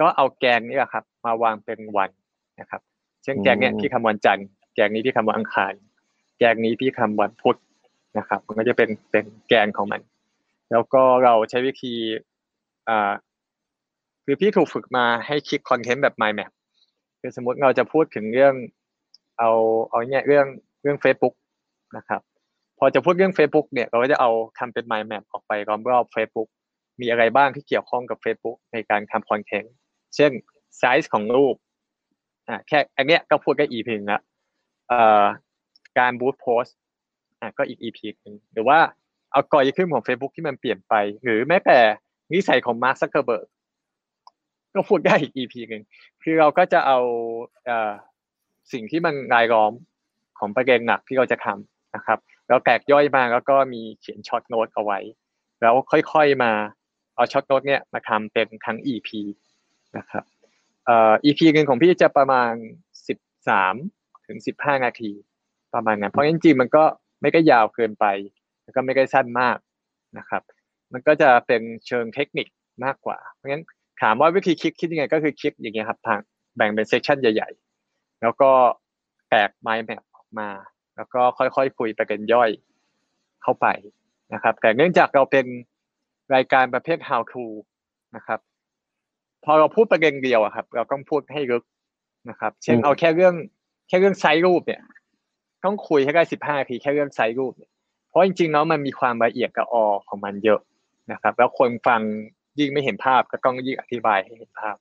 ก็เอาแกนนี้แหละครับ มาวางเป็นวันนะครับ เช่นแกนเนี้ยพี่ทำวันจันทร์แกนนี้พี่ทำวันอังคาร แกนนี้พี่ทำวันพุธนะครับ มันก็จะเป็นเป็นแกนของมัน แล้วก็เราใช้วิธีอ่าคือพี่ถูกฝึกมาให้คิดคอนเทนต์แบบ mind map คือสมมติเราจะพูดถึงเรื่องเอาเอาเนี่ยเรื่องเรื่อง Facebook นะครับพอจะพูดเรื่อง Facebook เนี่ยเราก็จะเอาทำเป็น mind map ออกไปรอบรอบ Facebook มีอะไรบ้างที่เกี่ยวข้องกับ Facebook ในการทำคอนเทนต์เช่นไซส์ของรูปอ่าแค่อันเนี้ยก็พูดได้ EP นึงละเอ่อ การ boost post อะก็อีก EP หนึ่งหรือว่าเอากริทึมของ Facebook ที่มันเปลี่ยนไป หรือแม้แต่นิสัยของมาร์คซักเคอร์เบิร์กก็พูดได้อีก EP หนึ่งคือเราก็จะเอาเอ่อสิ่งที่มันรายล้อมของประเด็นหลักที่เราจะทำนะครับ แล้วแตกย่อยมาแล้วก็มีเขียน short note เอาไว้ แล้วค่อยๆมาเอา short note เนี่ยมาทำเป็นทั้ง EP นะครับเอ่อ EP หนึ่งของพี่จะประมาณสิบสามถึงสิบห้านาที ประมาณนั้นเพราะจริงๆมันก็ไม่ได้ยาวเกินไป แล้วก็ไม่ได้สั้นมากนะครับ มันก็จะเป็นเชิงเทคนิคมากกว่า เพราะฉะนั้นถามว่าวิธีคิดคิดยังไง ก็คือคิดอย่างเงี้ยครับทางแบ่งเป็นเซสชันใหญ่ ๆ แล้วก็แตกไมล์แมปออกมา แล้วก็ค่อยๆคุยประเด็นย่อยเข้าไปนะครับ แต่เนื่องจากเราเป็นรายการประเภท how to นะครับ พอเราพูดประเด็นเดียวอะครับ เราต้องพูดให้ลึกนะครับ เช่นเอาแค่เรื่องแค่เรื่องไซส์รูปเนี่ย ต้องคุยให้ได้สิบห้านาทีแค่เรื่องไซส์รูปเนี่ยเพราะจริงๆแล้วมันมีความละเอียดกับออของมันเยอะนะครับ แล้วคนฟังยิ่งไม่เห็นภาพก็ต้องยิ่งอธิบายให้เห็นภาพ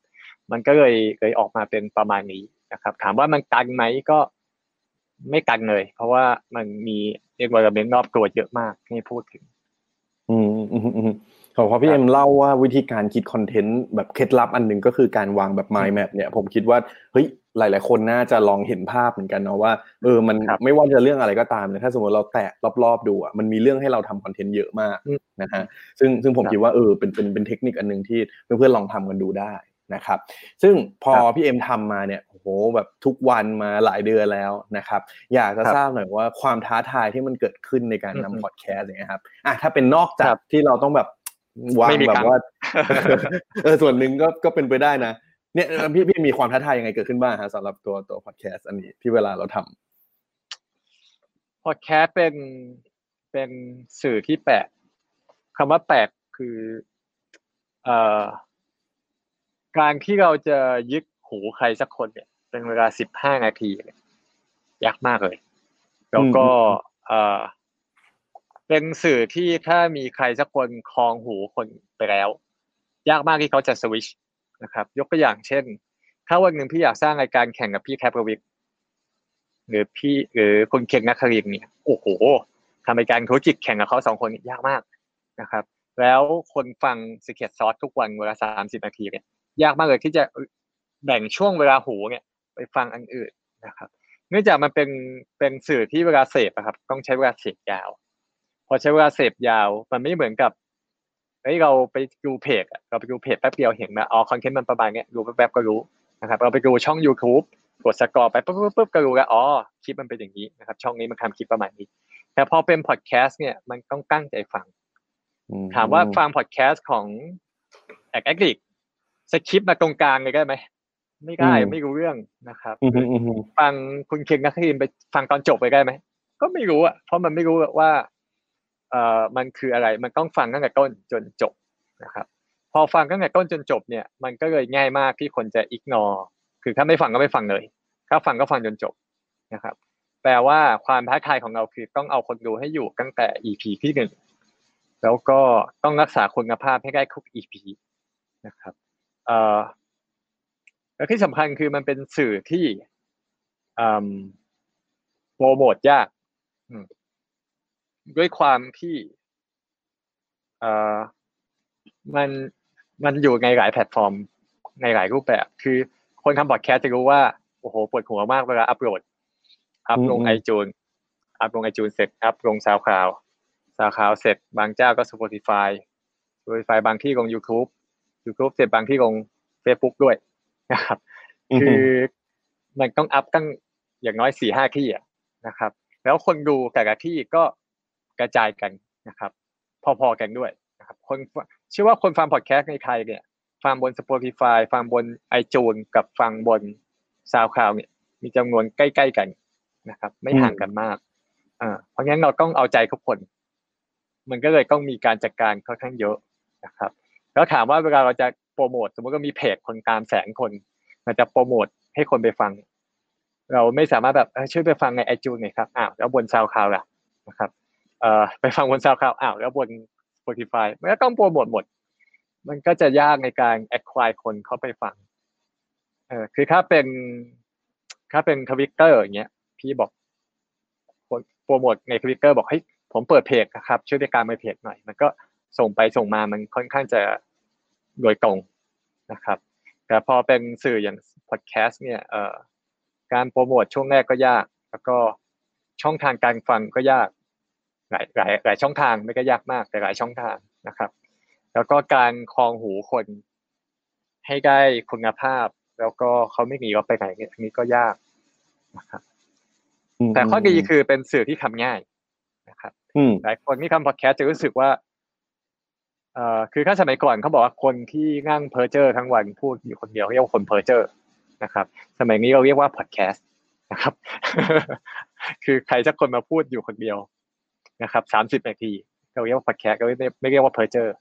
มันก็เลยเลยออกมาเป็นประมาณนี้นะครับ ถามว่ามันตันไหมก็ไม่ตันเลย เพราะว่ามันมี environment รอบตัวเยอะมากที่พูดถึง อืมอืมอืมขอพอพี่เอ็มเล่าว่าวิธีการคิดคอนเทนต์แบบเคล็ดลับอันหนึ่งก็คือการวางแบบ mind map เนี่ยผมคิดว่าเฮ้ย หลาย ๆ คนน่าจะลองเห็นภาพเหมือนกันเนาะว่าเออมันครับไม่ว่าจะเรื่องอะไรก็ตามเนี่ยถ้าสมมติเราแตะรอบ ๆ ดูอะมันมีเรื่องให้เราทำคอนเทนต์เยอะมากอืมนะฮะซึ่งซึ่งผมครับคิดว่าเออเป็นเป็นเป็นเทคนิคอันหนึ่งที่เพื่อนๆลองทำกันดูได้นะครับ ซึ่งพอครับพี่เอ็มทำมาเนี่ยโอ้โหแบบทุกวันมาหลายเดือนแล้วนะครับ อยากจะครับทราบหน่อยว่าความท้าทายที่มันเกิดขึ้นในการอืมนำพอดแคสต์อย่างเงี้ยครับอะถ้าเป็นนอกจาคกรับที่เราต้องแบบวางไม่มีแบบตังค์ว่าเออส่วนหนึ่งก็ก็เป็นไปได้นะ เนี่ยเออพี่พี่มีความท้าทายยังไงเกิดขึ้นบ้างฮะสำหรับตัวตัวพอดแคสต์อันนี้ที่เวลาเราทำพอดแคสต์เป็นเป็นสื่อที่แปลกคำว่าแปลกคือเอ่อการที่เราจะยึดหูใครสักคนเนี่ย เป็นเวลาสิบห้านาทีเนี่ยยากมากเลย แล้วก็เอ่อเป็นสื่อที่ถ้ามีใครสักคนครองหูคนไปแล้ว ยากมากที่เขาจะสวิช นะครับ ยกตัวอย่างเช่น ถ้าวันหนึ่งพี่อยากสร้างรายการแข่งกับพี่แคปวิกหรือพี่หรือคุณเคนนักครินเนี่ยโอ้โหทำรายการธุรกิจแข่งกับเขาสองคนยากมากนะครับ แล้วคนฟังสเก็ตซอสทุกวันเวลาสามสิบนาทีเนี่ยยากมากเลยที่จะแบ่งช่วงเวลาหูเนี่ย ไปฟังอันอื่นนะครับเนื่องจากมันเป็นเป็นสื่อที่เวลาเสพอะครับ ต้องใช้เวลาเสพยาว พอใช้เวลาเสพยาว มันไม่เหมือนกับ เฮ้ยเราไปดูเพจอะเราไปดูเพจแป๊บเดียวเห็นมาอ๋อคอนเทนต์มันประมาณเนี้ยดูแป๊บๆก็รู้นะครับเราไปดูช่อง YouTube กดสกอร์ไปปุ๊บปุ๊บปุ๊บก็รู้แล้วอ๋อคลิปมันเป็นอย่างนี้นะครับ ช่องนี้มันทำคลิปประมาณนี้ แต่พอเป็นพอดแคสต์เนี่ยมันต้องตั้งใจฟังอืถามว่าฟังพอดแคสต์ของ AdAddict skip มาตรงกลางเลยได้ไหมไม่ได้ไม่รู้เรื่องนะครับอืมอืมอืมอืมฟังคุณเคนนครินทร์ไปฟังตอนจบไปได้ไหมก็ไม่รู้อะเพราะมันไม่รู้ว่า เอ่อมันคืออะไรมันต้องฟังตั้งแต่ต้นจนจบนะครับ พอฟังตั้งแต่ต้นจนจบเนี่ย มันก็เลยง่ายมากที่คนจะ ignoreคือถ้าไม่ฟังก็ไม่ฟังเลย ถ้าฟังก็ฟังจนจบนะครับ แปลว่าความท้าทายของเราคือต้องเอาคนดูให้อยู่ตั้งแต่ EP ที่หนึ่งแล้วก็ต้องรักษาคุณภาพให้ได้ทุก EP นะครับเอ่อและที่สำคัญคือมันเป็นสื่อที่อืมโปรโมทยาก ด้วยความที่เอ่อมันมันอยู่ในหลายแพลตฟอร์ม ในหลายรูปแบบ คือคนทำพอดแคสต์จะรู้ว่า โอ้โหปวดหัวมากเวลาอัปโหลด อัพลงอืมไอจูนอัพลงไอจูนเสร็จ อัพลง SoundCloud SoundCloud เสร็จ บางเจ้าก็ Spotify Spotify บางที่ลง YouTube YouTube เสร็จบางที่ลง Facebook ด้วยนะครับ คือมันต้องอัพตั้งอย่างน้อยสี่ห้าที่อะนะครับ แล้วคนดูแต่ละที่ก็ กระจายกันนะครับพอๆกันด้วยนะครับคนเชื่อว่าคนฟังพอดแคสต์ในไทยเนี่ยฟังบน Spotify ฟังบน iTunes กับฟังบน SoundCloud เนี่ยมีจำนวนใกล้ๆกันนะครับ ไม่ห่างกันมากอ่าเพราะงั้นเราต้องเอาใจทุกคน มันก็เลยต้องมีการจัดการค่อนข้างเยอะนะครับ แล้วถามว่าเวลาเราจะโปรโมท สมมติก็มีเพจคนตามแสนคนมันจะโปรโมทให้คนไปฟัง เราไม่สามารถแบบช่วยไปฟังในไอจูนหน่อยครับอ้าวแล้วบน SoundCloud ล่ะนะครับ เอ่อไปฟังบน SoundCloud อ้าวแล้วบน Spotify มันก็ต้องโปรโมทหมด มันก็จะยากในการ acquire คนเข้าไปฟังเออคือถ้าเป็นถ้าเป็นทวิตเตอร์อย่างเงี้ยพี่บอกโปรโมทในทวิตเตอร์บอกเฮ้ยผมเปิดเพจนะครับช่วยในการไปเพจหน่อย มันก็ส่งไปส่งมามันค่อนข้างจะโดยตรงนะครับ แต่พอเป็นสื่ออย่างพอดแคสต์เนี่ยเอ่อการโปรโมทช่วงแรกก็ยาก แล้วก็ช่องทางการฟังก็ยาก หลายหลายหลายช่องทางไม่ก็ยากมากแต่หลายช่องทางนะครับ แล้วก็การคลองหูคนให้ได้คุณภาพ แล้วก็เขาไม่หนีเราไปไหนเนี่ยอันนี้ก็ยากนะครับแต่ข้อดีคือเป็นสื่อที่ทำง่ายนะครับอืมหลายคนที่ทำพอดแคสต์จะรู้สึกว่าเอ่อคือถ้าสมัยก่อนเขาบอกว่าคนที่นั่งเพอร์เจอร์ทั้งวันพูดอยู่คนเดียวเรียกว่าคนเพอร์เจอร์นะครับ สมัยนี้เราเรียกว่าพอดแคสต์นะครับ คือใครสักคนมาพูดอยู่คนเดียว นะครับสามสิบนาทีเราเรียกว่าพอดแคสต์เราไม่ไม่เรียกว่าเพอร์เจอร์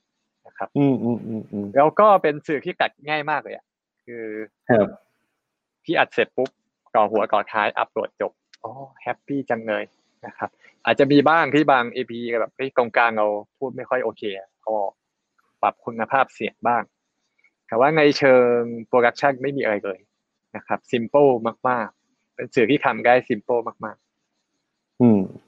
นะครับอืมอืมอืมอืมแล้วก็เป็นสื่อที่ตัดง่ายมากเลยอะคือครับพี่อัดเสร็จปุ๊บก่อหัวก่อท้ายอัปโหลดจบอ๋อแฮปปี้จังเลยนะครับ อาจจะมีบ้างที่บาง EP แบบเฮ้ยตรงกลางเราพูดไม่ค่อยโอเคอะเขาปรับคุณภาพเสียงบ้าง แต่ว่าในเชิง production ไม่มีอะไรเลยนะครับซิ simple มาก ๆ เป็นสื่อที่ทำได้ simple มากอืมจริงๆ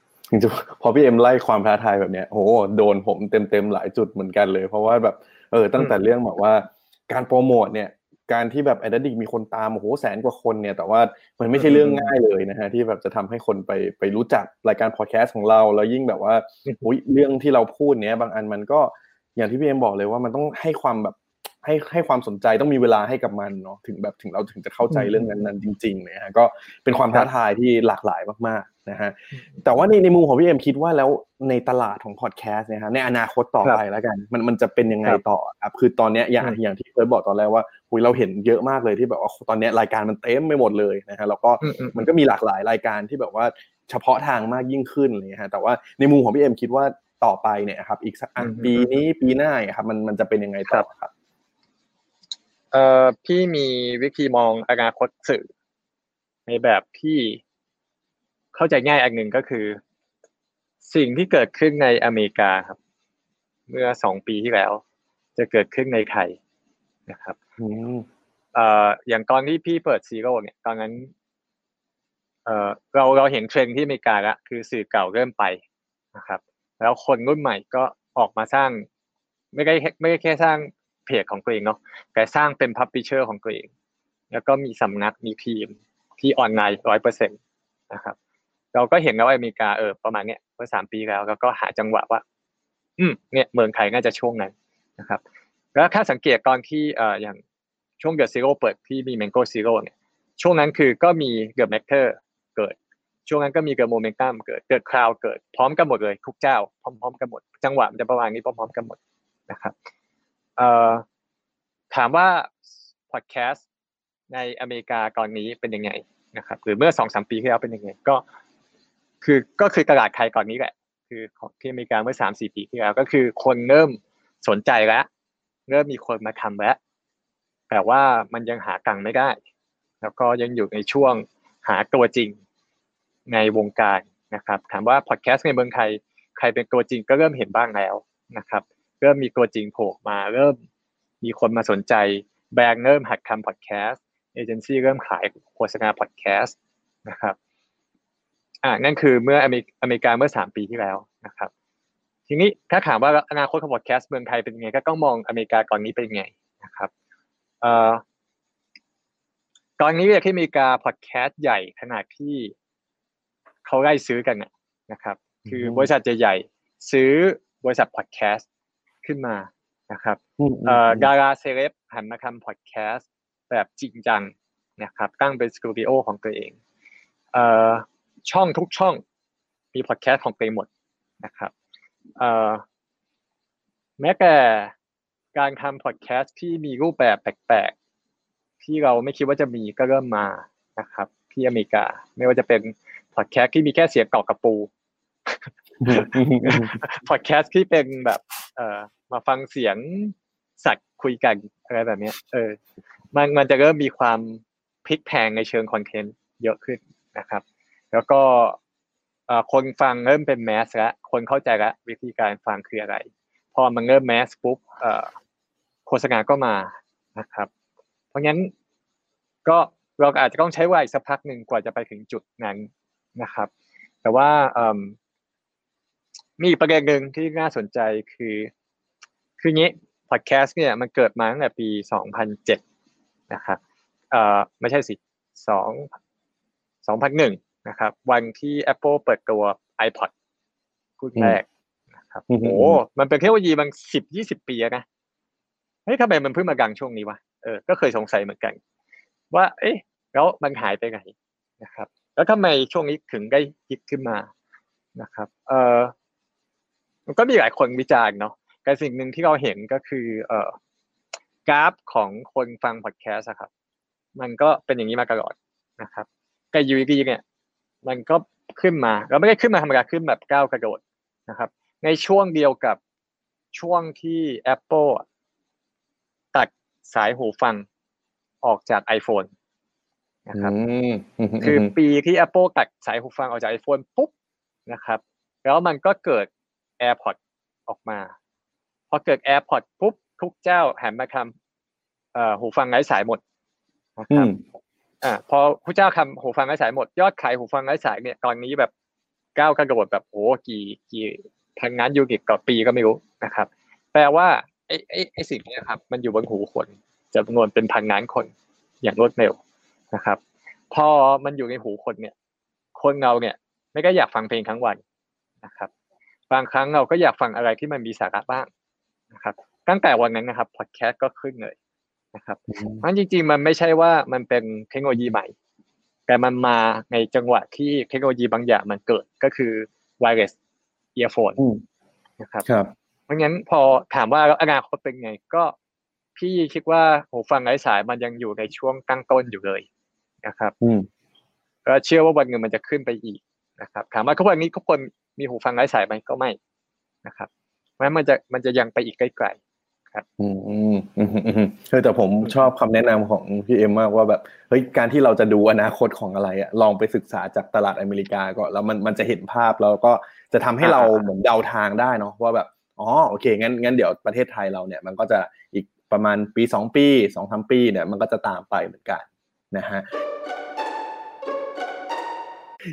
พอพี่เอ็มไล่ความท้าทายแบบเนี้ยโหโดนผมเต็มๆหลายจุดเหมือนกันเลย เพราะว่าแบบเออตั้งแต่เรื่องแบบว่า การโปรโมทเนี่ย การที่แบบ AdAddict มีคนตามโอ้โหแสนกว่าคนเนี่ย แต่ว่ามันไม่ใช่เรื่องง่ายเลยนะฮะที่แบบจะทำให้คนไปไปรู้จักรายการพอดแคสต์ของเราแล้วยิ่งแบบว่าอุ๊ยเรื่องที่เราพูดเนี้ยบางอันมันก็อย่างที่พี่เอ็มบอกเลยว่ามันต้องให้ความแบบให้ให้ความสนใจต้องมีเวลาให้กับมันเนาะถึงแบบถึงเราถึงจะเข้าใจเรื่องนั้นๆจริงๆนะฮะก็เป็นความท้าทายที่หลากหลายมากๆ นะฮะแต่ว่าในในมุมของพี่เอ็มคิดว่าแล้วในตลาดของพอดแคสต์นะฮะในอนาคตต่อไปแล้วกัน มันมันจะเป็นยังไงต่อครับคือตอนเนี้ยอย่างอย่างที่เพิร์ดบอกตอนแรกว่าคุยเราเห็นเยอะมากเลยที่แบบว่าตอนเนี้ยรายการมันเต็มไปหมดเลยนะฮะแล้วก็อืมอืมมันก็มีหลากหลายรายการที่แบบว่าเฉพาะทางมากยิ่งขึ้นอะไรเลยฮะแต่ว่าในมุมของพี่เอ็มคิดว่าต่อไปเนี่ยครับ อีกสักอะอืมปีนี้ปีหน้าเนี่ยครับมันมันจะเป็นยังไงต่อครับๆเอ่อพี่มีวิธีมองอนาคตสื่อในแบบที่ เข้าใจง่ายอันหนึ่งก็คือ สิ่งที่เกิดขึ้นในอเมริกาครับ เมื่อสองปีที่แล้ว จะเกิดขึ้นในไทยนะครับอืมเอ่ออย่างตอนที่พี่เปิด Zero เนี่ย ตอนนั้นเอ่อเราเราเห็นเทรนด์ที่อเมริกาละคือสื่อเก่าเริ่มไปนะครับ แล้วคนรุ่นใหม่ก็ออกมาสร้าง ไม่ได้แค่ไม่ได้แค่สร้างเพจของตัวเองเนาะแต่สร้างเป็น publisher ของตัวเอง แล้วก็มีสำนักมีทีมที่ออนไลน์ร้อยเปอร์เซ็นต์นะครับ เราก็เห็นแล้วว่าอเมริกาเออประมาณเนี้ยเมื่อสามปีแล้วแล้วก็หาจังหวะว่า อืมเนี่ยเมืองไทยน่าจะช่วงนั้นนะครับ แล้วถ้าสังเกตตอนที่เอ่ออย่างช่วง The Zero เปิดที่มี Mango Zero เนี่ยช่วงนั้นคือก็มีเกิด The MATTER เกิด ช่วงนั้นก็มีเกิดโมเมนตัมเกิดเกิด Cloud เกิดพร้อมกันหมดเลยทุกเจ้า พร้อม ๆ กันหมด จังหวะมันจะประมาณนี้พร้อม ๆ กันหมดนะครับเอ่อถามว่าพอดแคสต์ในอเมริกาตอนนี้เป็นยังไงนะครับ หรือเมื่อสองสามปีที่แล้วเป็นยังไง ก็ คือก็คือตลาดไทยก่อนนี้แหละ คือของที่อเมริกาเมื่อสามสี่ปีที่แล้วก็คือคนเริ่มสนใจแล้ว เริ่มมีคนมาทำแล้ว แต่ว่ามันยังหาตังไม่ได้ แล้วก็ยังอยู่ในช่วงหาตัวจริงในวงการนะครับ ถามว่าพอดแคสต์ในเมืองไทยใครเป็นตัวจริงก็เริ่มเห็นบ้างแล้วนะครับ เริ่มมีตัวจริงโผล่มา เริ่มมีคนมาสนใจ แบรนด์เริ่มหัดทำพอดแคสต์เอเจนซี่เริ่มขายโฆษณาพอดแคสต์นะครับ อ่านั่นคือเมื่ออเมริอเมริกาเมื่อสามปีที่แล้วนะครับ ทีนี้ถ้าถามว่าอนาคตของพอดแคสต์เมืองไทยเป็นยังไง ก็ต้องมองอเมริกาก่อนนี้เป็นยังไงนะครับเอ่อตอนนี้เนี่ยที่อเมริกาพอดแคสต์ใหญ่ขนาดที่เขาไล่ซื้อกันน่ะนะครับ คือบริษัทใหญ่ๆซื้อบริษัทพอดแคสต์ขึ้นมานะครับเอ่อดาราเซเลบหันมาทำพอดแคสต์แบบจริงจังนะครับ ตั้งเป็นสตูดิโอของตัวเองเอ่อ ช่องทุกช่องมีพอดแคสต์ของตัวเองหมดนะครับแม้แต่การทำพอดแคสต์ที่มีรูปแบบแปลกๆ ที่เราไม่คิดว่าจะมีก็เริ่มมานะครับ ที่อเมริกา ไม่ว่าจะเป็นพอดแคสต์ที่มีแค่เสียงเกาะกระปูพอดแคสต์ที่เป็นแบบ เอ่อมาฟังเสียงสัตว์คุยกันอะไรแบบนี้เออ มันมันจะเริ่มมีความพลิกแพงในเชิงคอนเทนต์เยอะขึ้นนะครับ แล้วก็คนฟังเริ่มเป็นแมสแล้วคนเข้าใจแล้ววิธีการฟังคืออะไร พอมันเริ่มแมสปุ๊บโฆษณาก็มานะครับ เพราะงั้นก็เราอาจจะต้องใช้เวลาอีกสักพักหนึ่งกว่าจะไปถึงจุดนั้นนะครับ แต่ว่ามีประเด็นหนึ่งที่น่าสนใจคือ คืองี้พอดแคสต์เนี่ยมันเกิดมาตั้งแต่ปี 2007 นะครับ เอ่อไม่ใช่สิสอง2001 นะครับ วันที่ Apple เปิดตัว iPod รุ่นแรกนะครับอืมโอ้โหมันเป็นเทคโนโลยีมันสิบยี่สิบปีแล้วนะเฮ้ยทำไมมันเพิ่งมาดังช่วงนี้วะเออก็เคยสงสัยเหมือนกัน ว่า เอ๊ะ แล้วมันหายไปไหนนะครับ แล้วทำไมช่วงนี้ถึงได้ฮิตขึ้นมานะครับ เออมันก็มีหลายคนวิจารณ์เนาะแต่สิ่งหนึ่งที่เราเห็นก็คือ เอ่อกราฟของคนฟังพอดแคสต์อะครับ มันก็เป็นอย่างนี้มาตลอดนะครับ แต่อยูดีๆเนี่ย มันก็ขึ้นมาแล้วไม่ได้ขึ้นมาธรรมดาขึ้นแบบก้าวกระโดดนะครับ ในช่วงเดียวกับช่วงที่ Apple อะตัดสายหูฟังออกจาก iPhone นะครับคือปีที่ Apple ตัดสายหูฟังออกจาก iPhone ปุ๊บนะครับ แล้วมันก็เกิด AirPods ออกมา พอเกิด AirPods ปุ๊บทุกเจ้าหันมาทเอ่อหูฟังไร้สายหมดนะคอืรับม อ่าพอพระเจ้าทำหูฟังไร้สายหมดยอดขายหูฟังไร้สายเนี่ยตอนนี้แบบก้าวกระโดดแบบโอ้กี่กี่พันงานยูนิตต่อปีก็ไม่รู้นะครับ แปลว่าไอ้ไอ้ไอ้สิ่งเนี้ยครับ มันอยู่บนหูคนจำนวนเป็นพันล้านคนอย่างรวดเร็วนะครับ พอมันอยู่ในหูคนเนี่ย คนเราเนี่ย ไม่ก็อยากฟังเพลงทั้งวันนะครับบางครั้งเราก็อยากฟังอะไรที่มันมีสาระบ้างนะครับ ตั้งแต่วันนั้นนะครับพอดแคสต์ก็ขึ้นเลย นะครับเพราะจริง ๆ มันไม่ใช่ว่ามันเป็นเทคโนโลยีใหม่ แต่มันมาในจังหวะที่เทคโนโลยีบางอย่างมันเกิดก็คือ wireless earphone อืมนะครับครับ เพราะงั้นพอถามว่าแล้วอนาคตเป็นไงก็พี่คิดว่าหูฟังไร้สายมันยังอยู่ในช่วงตั้งต้นอยู่เลยนะครับอืมก็เชื่อว่าวันหนึ่งมันจะขึ้นไปอีกนะครับ ถามว่าทุกวันนี้ทุกคนมีหูฟังไร้สายไหมก็ไม่นะครับเพราะฉะนั้นมันจะมันจะยังไปอีกไกลอื มอืมอืมอืมเออแต่ผมชอบคำแนะนำของพี่เอ็มมากว่าแบบเฮ้ยการที่เราจะดูอนาคตของอะไรอะลองไปศึกษาจากตลาดอเมริกาก่อนแล้วมันมันจะเห็นภาพแล้วก็จะทำให้เราเหมือนเดาทางได้เนาะว่าแบบอ๋อโอเคงั้นงั้นเดี๋ยวประเทศไทยเราเนี่ยมันก็จะอีกประมาณปีสองปีสองสามปีเนี่ยมันก็จะตามไปเหมือนกันนะฮะ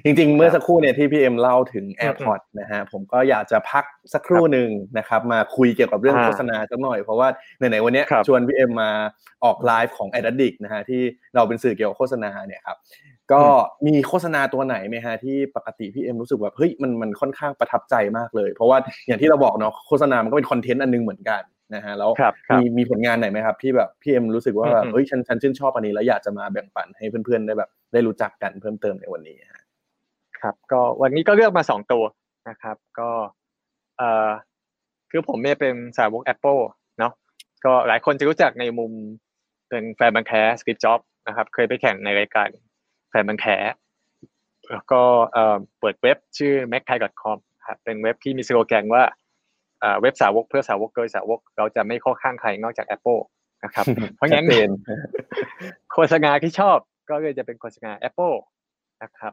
จริงๆ เมื่อสักครู่เนี่ยที่พี่เอ็มเล่าถึง AirPods นะฮะผมก็อยากจะพักสักครู่หนึ่งนะครับมาคุยเกี่ยวกับเรื่องอ่าโฆษณาสักหน่อย เพราะว่าไหนๆวันเนี้ยครับชวนพี่เอ็มมาออกไลฟ์ของ a d d i c t นะฮะที่เราเป็นสื่อเกี่ยวกับโฆษณาเนี่ยครับก็มีโฆษณาตัวไหนไหมฮะที่ปกติพี่เอ็มรู้สึกแบบเฮ้ยมันมันค่อนข้างประทับใจมากเลย เพราะว่าอย่างที่เราบอกเนาะโฆษณามันก็เป็นคอนเทนต์อันนึงเหมือนกันนะฮะแล้วครับครับมีมีผลงานไหนไหมครับ ที่แบบพี่เอ็มรู้สึกว่าแบบอืมเฮ้ยฉันฉันชื่นชอบอันนี้แล้วอยากจะมาแบ่งปันให้เพื่อนๆได้แบบได้รู้จักกันเพิ่มเติมในวันนี้ฮะ ครับก็วันนี้ก็เลือกมาสองตัวนะครับ ก็เอ่อคือผมเนี่ยเป็นสาวก Apple เนาะก็หลายคนจะรู้จักในมุมเป็นแฟนพันธุ์แท้ Steve Jobs นะครับ เคยไปแข่งในรายการแฟนพันธุ์แท้แล้วก็เอ่อเปิดเว็บชื่อ m a c t h a i c o m ครับเป็นเว็บที่มีสโลแกนว่าเอ่อเว็บสาวกเพื่อสาวกโดยสาวก เราจะไม่เข้าข้างใครนอกจาก Apple นะครับ เพราะงั้นชัดเจนโฆษณาที่ชอบก็เลยจะเป็นโฆษณา Apple นะครับ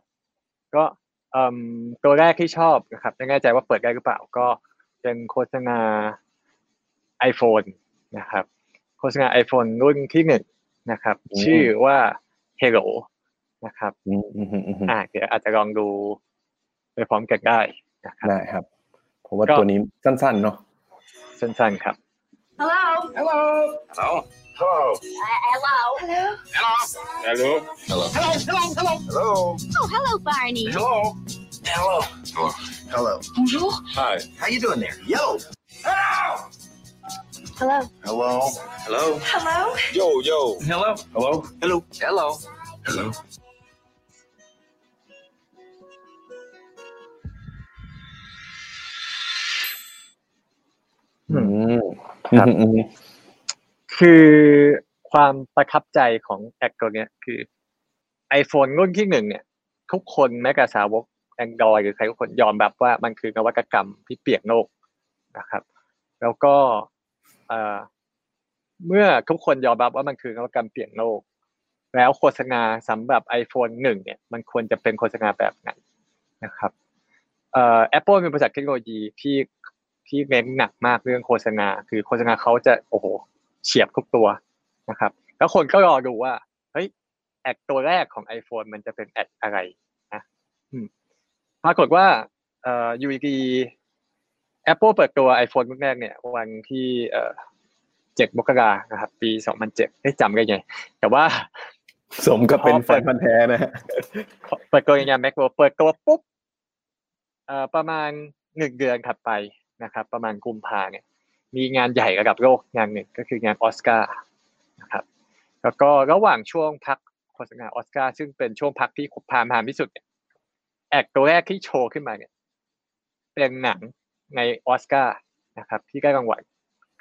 ก็เอิ่มตัวแรกที่ชอบนะครับไม่แน่ใจว่าเปิดได้หรือเปล่าก็เป็นโฆษณา iPhone นะครับ โฆษณา iPhone รุ่นที่หนึ่งนะครับอืมชื่อว่า Hello นะครับอืมอืมอืมอืมอ่าเดี๋ยวอาจจะลองดูไปพร้อมกันได้นะครับได้ครับผมว่าก็ตัวนี้สั้นๆเนาะสั้นๆครับ Hello. Hello. Hello. Hello. hello. Hello. Hello. Hello. Hello. Hello. Hello. Hello. Oh, hello, Barney. Hello. Hello. Hello. Hello. Bonjour. Hi. How you doing there? Yo. Hello. Hello. Hello. Hello. Yo, yo. Hello. Hello. Hello. Hello. Hello. Mm-hmm. Hmm. คือความประทับใจของแอคตัวเนี้ยคือ iPhone รุ่นที่หนึ่งเนี่ย ทุกคนแม้กระสาวก Android หรือใครทุกคนยอมรับว่ามันคือนวัตกรรมที่เปลี่ยนโลกนะครับ แล้วก็เอ่อเมื่อทุกคนยอมรับว่ามันคือนวัตกรรมเปลี่ยนโลก แล้วโฆษณาสำหรับ iPhone หนึ่งเนี่ย มันควรจะเป็นโฆษณาแบบไหนนะครับเอ่อ Apple เป็นบริษัทเทคโนโลยีที่ที่เน้นหนักมากเรื่องโฆษณา คือโฆษณาเขาจะโอ้โห เฉียบทุกตัวนะครับ แล้วคนก็รอดูว่าเฮ้ยแอดตัวแรกของ iPhone มันจะเป็นแอดอะไรนะอืมปรากฏว่าเอ่อยูดี Apple เปิดตัว iPhone รุ่นแรกเนี่ยวันที่เอ่อเจ็ดมกรานะครับ ปีสองพันเจ็ดได้จำได้ไง แต่ว่า สมกับเป็นพอแฟเปิดนพันธุ์แท้นะฮะเปิดตัวในงาน Macworld เปิดตัวปุ๊บเอ่อประมาณหนึ่งเดือนถัดไปนะครับ ประมาณกุมภาเนี่ย มีงานใหญ่ระดับโลกงานหนึ่งก็คืองานออสการ์นะครับแล้วก็ระหว่างช่วงพักโฆษณาออสการ์ซึ่งเป็นช่วงพักที่พามพามที่สุดแอคตัวแรกที่โชว์ขึ้นมาเนี่ยเป็นหนังในออสการ์นะครับ ที่ได้รางวัล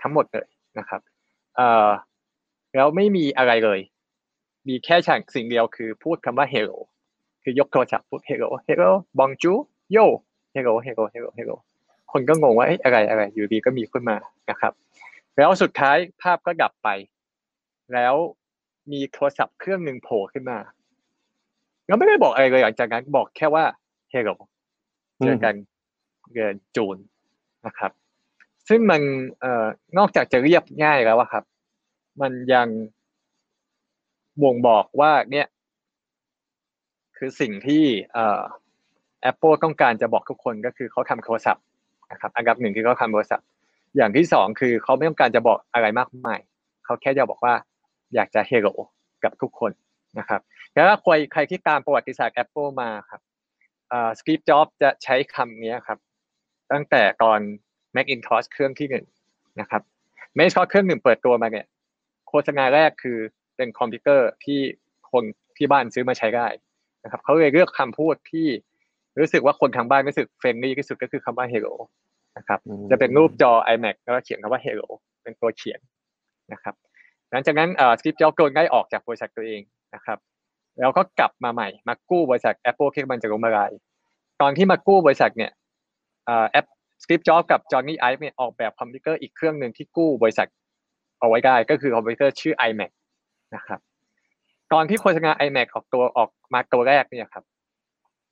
ทั้งหมดเลยนะครับเอ่อแล้วไม่มีอะไรเลย มีแค่ฉากสิ่งเดียวคือพูดคำว่า hello คือยกโทรศัพท์พูด hello hello bonjour yo hello hello hello hello คนก็งงว่าอะไรอะไรอยู่ดีก็มีขึ้นมานะครับ แล้วสุดท้ายภาพก็ดับไป แล้วมีโทรศัพท์เครื่องหนึ่งโผล่ขึ้นมาแล้วไม่ได้บอกอะไรเลยหลังจากนั้นบอกแค่ว่า hello เจอกันเดือนจูนนะครับ ซึ่งมันเอ่อนอกจากจะเรียบง่ายแล้วอะครับ มันยังบ่งบอกว่าเนี่ย คือสิ่งที่เอ่อ Apple ต้องการจะบอกทุกคนก็คือเขาทำโทรศัพท์ นะครับอันดับหนึ่งคือเขาทำโทรศัท์อย่างที่สองคือเขาไม่ต้องการจะบอกอะไรมากมายเขาแค่จะบอกว่าอยากจะเฮโรกับทุกคนนะครับแล้วใครใครที่ตามประวัติศาสตร์ Apple มาครับSteve Jobs จะใช้คำนี้ครับ ตั้งแต่ตอน Macintosh เครื่องที่หนึ่งนะครับ Macintosh เครื่องหนึ่งเปิดตัวมาเนี่ยโฆษณาแรกคือเป็นคอมพิวเตอร์ที่คนที่บ้านซื้อมาใช้ได้นะครับเขาเลยเลือกคำพูดที่ รู้สึกว่าคนทางบ้านรู้สึก friendly ที่สุดก็คือคำว่า hello นะครับอืมจะเป็นรูปจอ iMac แล้วก็เขียนคำว่า hello เป็นตัวเขียนนะครับ หลังจากนั้นเอ่อ Steve Jobs โดนได้ออกจากบริษัทตัวเองนะครับ แล้วก็กลับมาใหม่มากู้บริษัท Apple ที่มันจะล้มละลายตอนที่มากู้บริษัทเนี่ยเอ่อแอป Steve Jobs กับ Jony Ive เนี่ยออกแบบคอมพิวเตอร์อีกเครื่องหนึ่งที่กู้บริษัทเอาไว้ได้ก็คือคอมพิวเตอร์ชื่อ iMac นะครับ ตอนที่โฆษณา iMac ออกตัวออกมาตัวแรกเนี่ยครับ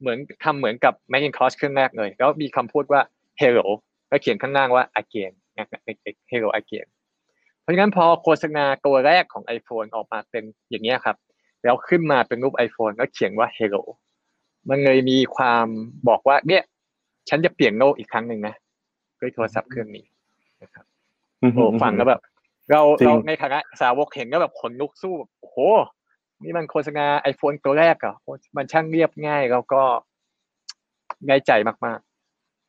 เหมือนทำเหมือนกับ Macintosh เครื่องแรกเลย แล้วมีคำพูดว่า hello แล้วเขียนข้างล่างว่า again นะครับ hello again เพราะฉะนั้นพอโฆษณาตัวแรกของ iPhone ออกมาเป็นอย่างนี้ยครับ แล้วขึ้นมาเป็นรูป iPhone แล้วเขียนว่า hello มันเลยมีความบอกว่าเนี่ยฉันจะเปลี่ยนโลกอีกครั้งหนึ่งนะด้วยโทรศัพท์เครื่องนี้นะครับโอ้ฟังแล้วแบบ เราจริงเราในฐานะสาวกเห็นก็แบบขนลุกสู้แบบโอ้โห นี่มันโฆษณา iPhone ตัวแรกเหรอะมันช่างเรียบง่ายแล้วก็ง่ายใจมาก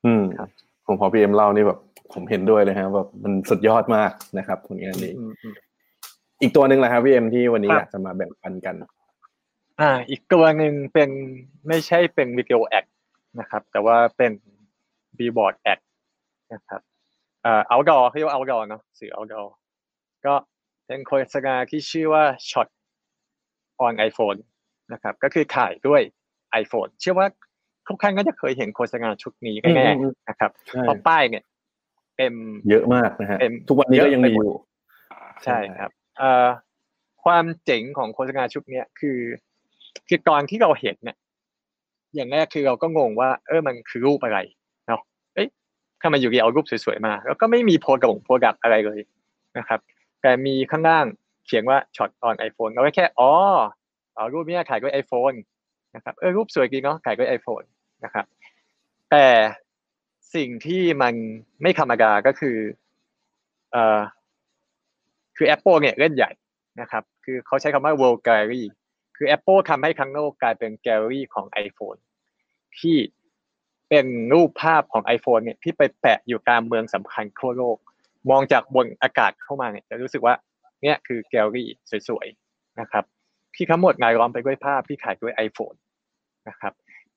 อืมครับผมพอพี่เอ็มเล่านี่แบบ ผมเห็นด้วยเลยฮะแบบมันสุดยอดมากนะครับผลงานนี้ๆอืมอืมอีกตัวหนึ่งแหละครับพี่เอ็มที่วันนี้ครับอยากจะมาแบ่งปันกัน อ่า อีกตัวหนึ่งเป็นไม่ใช่เป็นวิดีโอแอคนะครับ แต่ว่าเป็น billboard ad นะครับอ่า outdoor เขาเรียกว่า outdoor เนอะสื่อ outdoor ก็เป็นโฆษณาที่ชื่อว่า shot on iPhone นะครับก็คือถ่ายด้วย iPhone เชื่อว่าทุกท่านก็จะเคยเห็นโฆษณาชุดนี้แน่อืมๆนะครับใช่เพราะป้ายเนี่ยเต็มเยอะมากนะฮะเต็มทุกวันนี้ก็ยังมีเยออะไปหมดยู่ ใช่ครับเอ่อความเจ๋งของโฆษณาชุดเนี้ยคือคือตอนที่เราเห็นเนี่ยอย่างแรกคือเราก็งงว่า เออมันคือรูปอะไรเนาะเอ้ยถ้ามันอยู่ดีเอารูปสวยๆมา แล้วก็ไม่มี product product อะไรเลยนะครับ แต่มีข้างล่าง เขียนว่า shot on iPhone เราก็แค่อ๋อเอารูปนี้ถ่ายด้วย iPhone นะครับเออรูปสวยจริงเนาะถ่ายด้วย iPhone นะครับแต่สิ่งที่มันไม่ธรรมดาก็คือเอ่อคือ Apple เนี่ยเล่นใหญ่นะครับ คือเขาใช้คำว่า World Gallery คือ Apple ทำให้ทั้งโลกกลายเป็น Gallery ของ iPhone ที่เป็นรูปภาพของ iPhone เนี่ยที่ไปแปะอยู่ตามเมืองสำคัญทั่วโลก มองจากบนอากาศเข้ามาเนี่ยจะรู้สึกว่า เนี่ยคือ Gallery สวยๆนะครับที่ทั้งหมดงายล้อมไปด้วยภาพที่ถ่ายด้วย iPhone นะครับ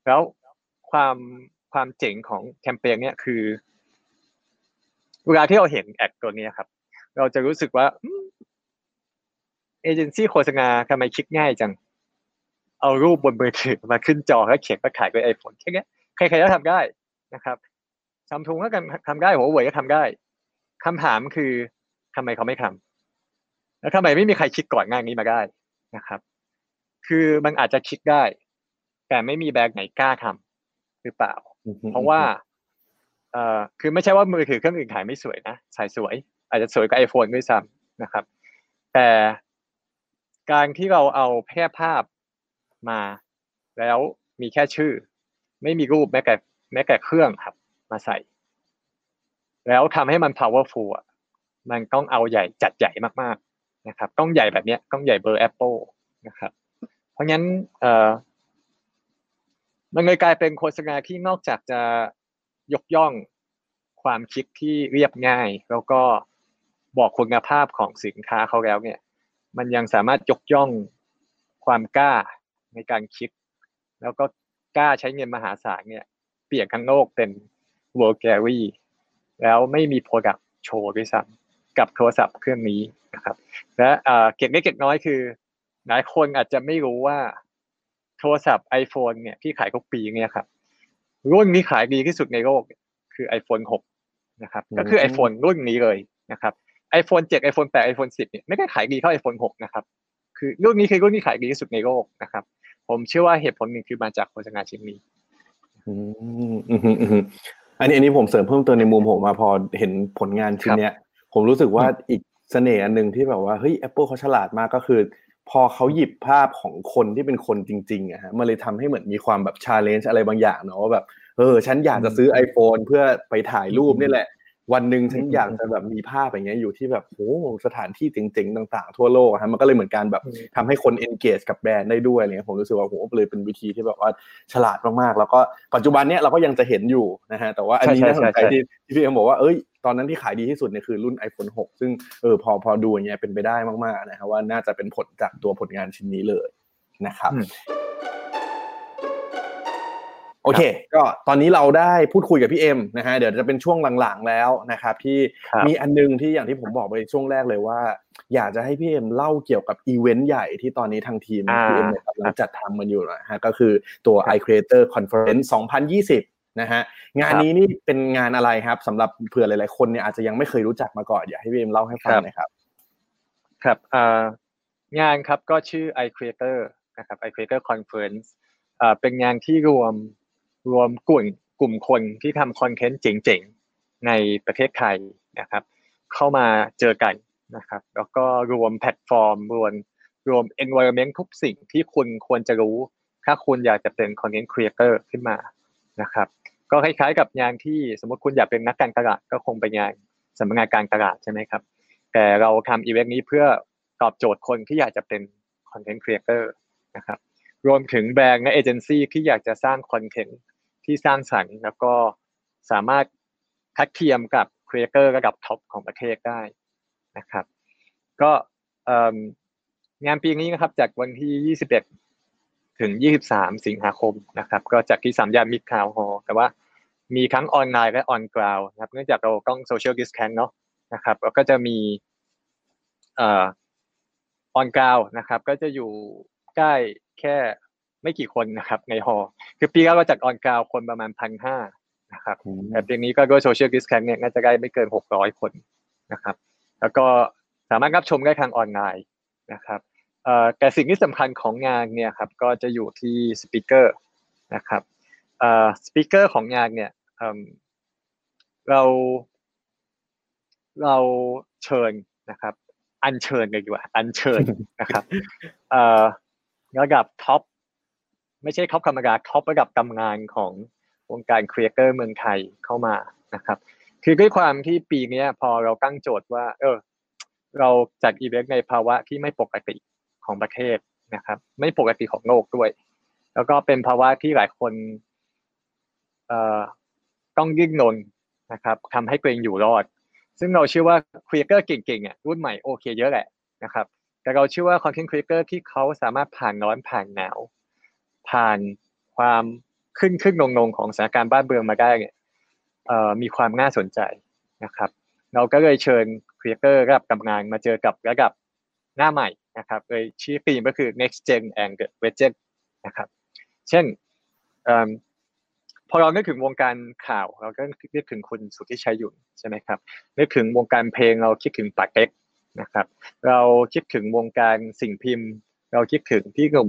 แล้วความความเจ๋งของแคมเปญเนี่ยคือ เวลาที่เราเห็นแอคตัวนี้ครับ เราจะรู้สึกว่าเอเจนซี่โฆษณาทำไมคิดง่ายจัง เอารูปบนมือถือมาขึ้นจอแล้วเขียนมาขายด้วยไอโฟนแค่นี้ใครๆก็ทำได้นะครับซัมซุงก็ทำได้หัวเว่ยก็ทำได้คำถามคือทำไมเขาไม่ทำ แล้วทำไมไม่มีใครคิดก่อนงานนี้มาได้นะครับ คือมันอาจจะคิดได้ แต่ไม่มีแบรนด์ไหนกล้าทำหรือเปล่า เพราะว่าเอ่อคือไม่ใช่ว่ามือถือเครื่องอื่นขายไม่สวยนะถ่ายสวย อาจจะสวยกว่าไอโฟนด้วยซ้ำนะครับ แต่การที่เราเอาแพร่ภาพมา แล้วมีแค่ชื่อ ไม่มีรูปแม้แต่แม้แต่เครื่องครับ มาใส่ แล้วทำให้มัน powerful อะมันต้องเอาใหญ่จัดใหญ่มากๆ นะครับต้องใหญ่แบบนี้ยต้องใหญ่เบอร์ Apple นะครับ เพราะงั้นเอ่อมันเลยกลายเป็นโฆษณาที่นอกจากจะยกย่องความคิดที่เรียบง่าย แล้วก็บอกคุณภาพของสินค้าเขาแล้วเนี่ย มันยังสามารถยกย่องความกล้าในการคิด แล้วก็กล้าใช้เงินมหาศาลเนี่ย เปลี่ยนทั้งโลกเป็น World Gallery แล้วไม่มี Product โชว์ด้วยซ้ำ กับโทรศัพท์เครื่องนี้นะครับและเอ่อเก็บเล็กเก็บน้อยคือ หลายคนอาจจะไม่รู้ว่าโทรศัพท์ iPhone เนี่ยที่ขายทุกปีเนี่ยครับรุ่นที่ขายดีที่สุดในโลกคือ iPhone 6 นะครับ ก็คือ iPhone รุ่นนี้เลยนะครับ iPhone 7 iPhone 8 iPhone 10เนี่ยไม่ได้ขายดีเท่า iPhone 6 นะครับ คือรุ่นนี้คือรุ่นที่ขายดีที่สุดในโลกนะครับ ผมเชื่อว่าเหตุผลหนึ่งคือมาจากโฆษณาชิ้นนี้อืมอืมอืมอืมอันนี้อันนี้ผมเสริมเพิ่มเติมในมุมผมมาพอเห็นผลงานชิ้นเนี้ย ผมรู้สึกว่าอีกเสน่ห์อันหนึ่งที่แบบว่าเฮ้ย Apple เขาฉลาดมากก็คือ พอเขาหยิบภาพของคนที่เป็นคนจริงๆอะฮะมันเลยทำให้เหมือนมีความแบบชาเลนจ์อะไรบางอย่างเนาะว่าแบบเออฉันอยากจะซื้อ iPhone เพื่อไปถ่ายรูปนี่แหละ วันหนึ่งฉันอยากจะแบบมีภาพอย่างเงี้ยอยู่ที่แบบโอ้สถานที่เจ๋งๆต่าง ๆ ทั่วโลกอะฮะมันก็เลยเหมือนการแบบทำให้คน engage กับแบรนด์ได้ด้วยอะไรเงี้ยผมรู้สึกว่าโหเลยเป็นวิธีที่แบบว่าฉลาดมากๆ แล้วก็ปัจจุบันเนี้ยเราก็ยังจะเห็นอยู่นะฮะแต่ว่าอันนี้ใช่น่าสนใจใช่ใช่ที่ที่พี่เอ็มบอกว่าเอ้ย ตอนนั้นที่ขายดีที่สุดเนี่ยคือรุ่น iPhone 6 ซึ่งเออพอพอดูอย่างเงี้ยเป็นไปได้มากๆนะครับว่าน่าจะเป็นผลจากตัวผลงานชิ้นนี้เลยนะครับอืมโอเค ก็ตอนนี้เราได้พูดคุยกับพี่เอ็มนะฮะ เดี๋ยวจะเป็นช่วงหลังๆแล้วนะครับ ที่ครับมีอันนึงที่อย่างที่ผมบอกไปช่วงแรกเลยว่า อยากจะให้พี่เอ็มเล่าเกี่ยวกับอีเวนต์ใหญ่ที่ตอนนี้ทางทีมอ่าพี่เอ็มเนี่ยกำลังจัดทำมันอยู่นะฮะ ก็คือตัว iCreator Conference 2020 นะฮะงานนี้นี่เป็นงานอะไรครับสำหรับเผื่อหลาย ๆ คนเนี่ยอาจจะยังไม่เคยรู้จักมาก่อนอยากให้พี่เอ็มเล่าให้ฟังหน่อยครับ ครับอ่างานครับก็ชื่อ iCreator นะครับ iCreator Conference อ่าเป็นงานที่รวมรวมกลุ่มกลุ่มคนที่ทำคอนเทนต์เจ๋งๆ ในประเทศไทยนะครับ เข้ามาเจอกันนะครับ แล้วก็รวมแพลตฟอร์ม รวมรวม environment ทุกสิ่งที่คุณควรจะรู้ ถ้าคุณอยากจะเป็น content creator ขึ้นมา นะครับ ก็คล้ายๆกับงานที่สมมติคุณอยากเป็นนักการตลาดก็คงไปงานสำนักงานการตลาดใช่ไหมครับ แต่เราทำอีเวนต์นี้เพื่อตอบโจทย์คนที่อยากจะเป็น content creator นะครับรวมถึงแบรนด์และเอเจนซี่ที่อยากจะสร้างคอนเทนต์ที่สร้างสรรค์ แล้วก็สามารถทัดเทียมกับ creator ระดับ top ของประเทศได้นะครับ ก็งานปีนี้นะครับจัดวันที่ 21 ถึง 23 สิงหาคมนะครับ ก็จัดที่สามย่านมิตรทาวน์ฮอลล์แต่ว่ามีทั้งออนไลน์และ on ground นะครับ เนื่องจากเราต้อง social distance เนาะนะครับแล้วก็จะมีเอ่อ on ground นะครับ ก็จะอยู่ใกล้แค่ไม่กี่คนนะครับ ใน hall คือปีแรกเราจัด on ground คนประมาณพันห้านะครับแต่ปีนี้ก็ด้วย social distance เนี่ยน่าจะได้ไม่เกินหกร้อยคนนะครับ แล้วก็สามารถรับชมได้ทางออนไลน์นะครับเอ่อ แต่สิ่งที่สำคัญของงานเนี่ยครับก็จะอยู่ที่ speakerนะครับเอ่อ speaker ของงานเนี่ยเอิ่มเราเราเชิญนะครับ อัญเชิญเลยดีกว่า อัญเชิญนะครับเอ่อระดับ top ไม่ใช่ top ธรรมดา top ระดับตำนานของวงการ creator เมืองไทยเข้ามานะครับ คือด้วยความที่ปีเนี้ยพอเราตั้งโจทย์ว่า เออ เราจัดอีเวนต์ในภาวะที่ไม่ปกติ ของประเทศนะครับ ไม่ปกติของโลกด้วย แล้วก็เป็นภาวะที่หลายคนเอ่อต้องดิ้นรนนะครับทำให้ตัวเองอยู่รอด ซึ่งเราเชื่อว่า creator เก่งๆอะรุ่นใหม่โอเคเยอะแหละนะครับ แต่เราเชื่อว่า content creator ที่เขาสามารถผ่านร้อนผ่านหนาว ผ่านความขึ้นขึ้นลงลงของสถานการณ์บ้านเมืองมาได้เนี่ยเอ่อมีความน่าสนใจนะครับ เราก็เลยเชิญครีเอเตอร์ระดับตำนานมาเจอกับระดับ หน้าใหม่นะครับเลยชื่อธีมก็คือ next gen and the legend นะครับเช่นพอเรานึกถึงวงการข่าว เราก็นึกถึงคุณสุทธิชัยหยุ่นใช่ไหมครับนึกถึงวงการเพลงเราคิดถึงปากเต็กนะครับ เราคิดถึงวงการสิ่งพิมพ์ เราคิดถึงพี่หนุ่ม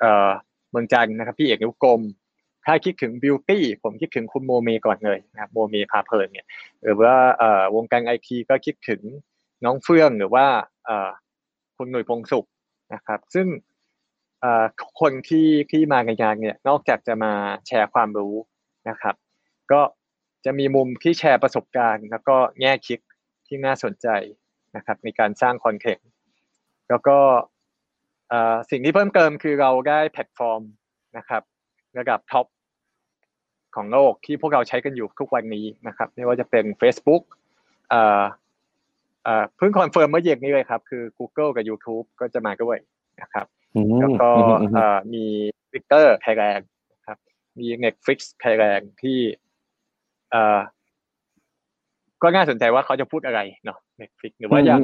เออเมืองจันนะครับพี่เอกนุกรมถ้าคิดถึง beauty ผมคิดถึงคุณโมเมก่อนเลยนะครับโมเมพาเพลินเนี่ยหรือว่าวงการไอทีก็คิดถึง น้องเฟื่องหรือว่าคุณหนุ่ยพงศ์สุขนะครับ ซึ่งคนที่ที่มาในงานเนี่ยนอกจากจะมาแชร์ความรู้นะครับ ก็จะมีมุมที่แชร์ประสบการณ์ แล้วก็แง่คิดที่น่าสนใจนะครับในการสร้าง content แล้วก็สิ่งที่เพิ่มเติมคือเราได้แพลตฟอร์มนะครับระดับ top ของโลกที่พวกเราใช้กันอยู่ทุกวันนี้นะครับ ไม่ว่าจะเป็น Facebook เอ่อเอ่อเพิ่ง confirm เมื่อเย็นนี้เลยครับ คือ Google กับ YouTube ก็จะมาด้วยนะครับ แล้วก็เอ่อมี Twitter Thailand นะครับ มี Netflix Thailand ที่เอ่อก็น่าสนใจว่าเขาจะพูดอะไรเนาะ Netflix หรือว่าอย่าง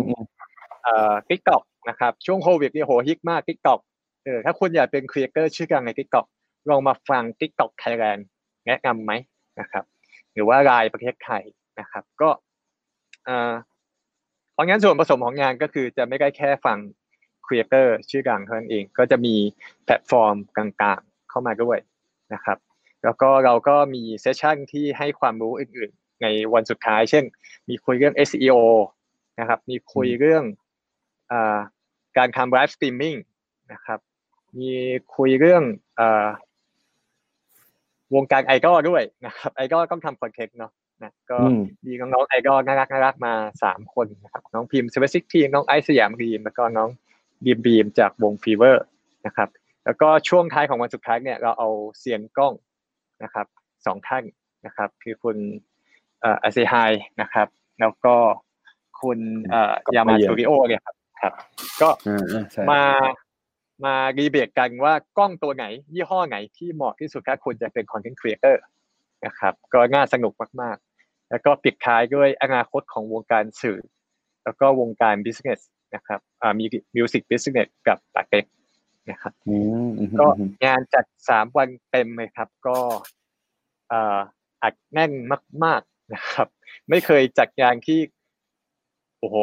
เอ่อ TikTok นะครับ ช่วงโควิดนี่โหฮิตมาก TikTok เออถ้าคุณอยากเป็น creator ชื่อดังใน TikTok ลองมาฟัง TikTok Thailand แนะนำไหมนะครับ หรือว่ารายประเทศไทยนะครับ ก็เอ่อเพ ราะงั้นส่วนผสมของงานก็คือจะไม่ได้แค่ฟัง creator ชื่อดังเท่านั้นเอง ก็จะมีแพลตฟอร์มต่างๆเข้ามาด้วยนะครับ แล้วก็เราก็มี session ที่ให้ความรู้อื่นๆ ในวันสุดท้าย เช่น มีคุยเรื่อง SEO นะครับ มีคุยเรื่องอการทำ live streaming นะครับ มีคุยเรื่องเอ่อวงการไอดอลด้วยนะครับไอดอลต้องทำ content เนาะ นะก็อืมมีน้องๆไอดอลน่ารักน่ารักมาสามคนนะครับน้องพิม Sweat16้องไอซ์สยามดรีมแล้วก็น้องบีมบีมจากวง FEVER นะครับ แล้วก็ช่วงท้ายของวันสุดท้ายเนี่ยเราเอาเซียนกล้องนะครับสองท่านนะครับ คือคุณเอ่ออาเซไฮนะครับ แล้วก็คุณเอ่อยามาก็มาเยี่ยมสตูดิโอเนี่ยครับครับ ก็อ่าอ่าใช่มามารีเบทกันว่ากล้องตัวไหน ยี่ห้อไหนที่เหมาะที่สุดถ้าคุณจะเป็น content creator นะครับ ก็น่าสนุกมากๆ แล้วก็ปิดท้ายด้วยอนาคตของวงการสื่อ แล้วก็วงการ business นะครับอ่ามี music business กับป๋าเต็ดนะครับอืมอืมก็อืมงานจัดสามวันเต็มเลยครับ ก็เอ่ออัดแน่นมาก ๆนะครับ ไม่เคยจัดงานที่โอ้โห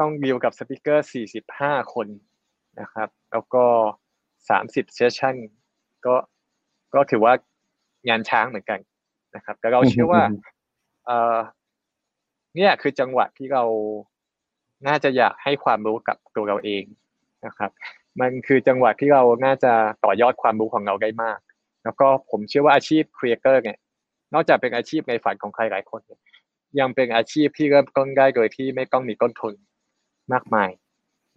ต้องดีลกับสปิเกอร์สี่สิบห้าคนนะครับ แล้วก็สามสิบเซสชั่นก็ก็ถือว่างานช้างเหมือนกันนะครับ แต่เราเชื่อว่า เนี่ยคือจังหวะที่เราน่าจะอยากให้ความรู้กับตัวเราเองนะครับ มันคือจังหวะที่เราน่าจะต่อยอดความรู้ของเราได้มาก แล้วก็ผมเชื่อว่าอาชีพ creator เนี่ย นอกจากเป็นอาชีพในฝันของใครหลายคนเนี่ยยังเป็นอาชีพที่เริ่มต้นได้โดยที่ไม่ต้องมีต้นทุนมากมาย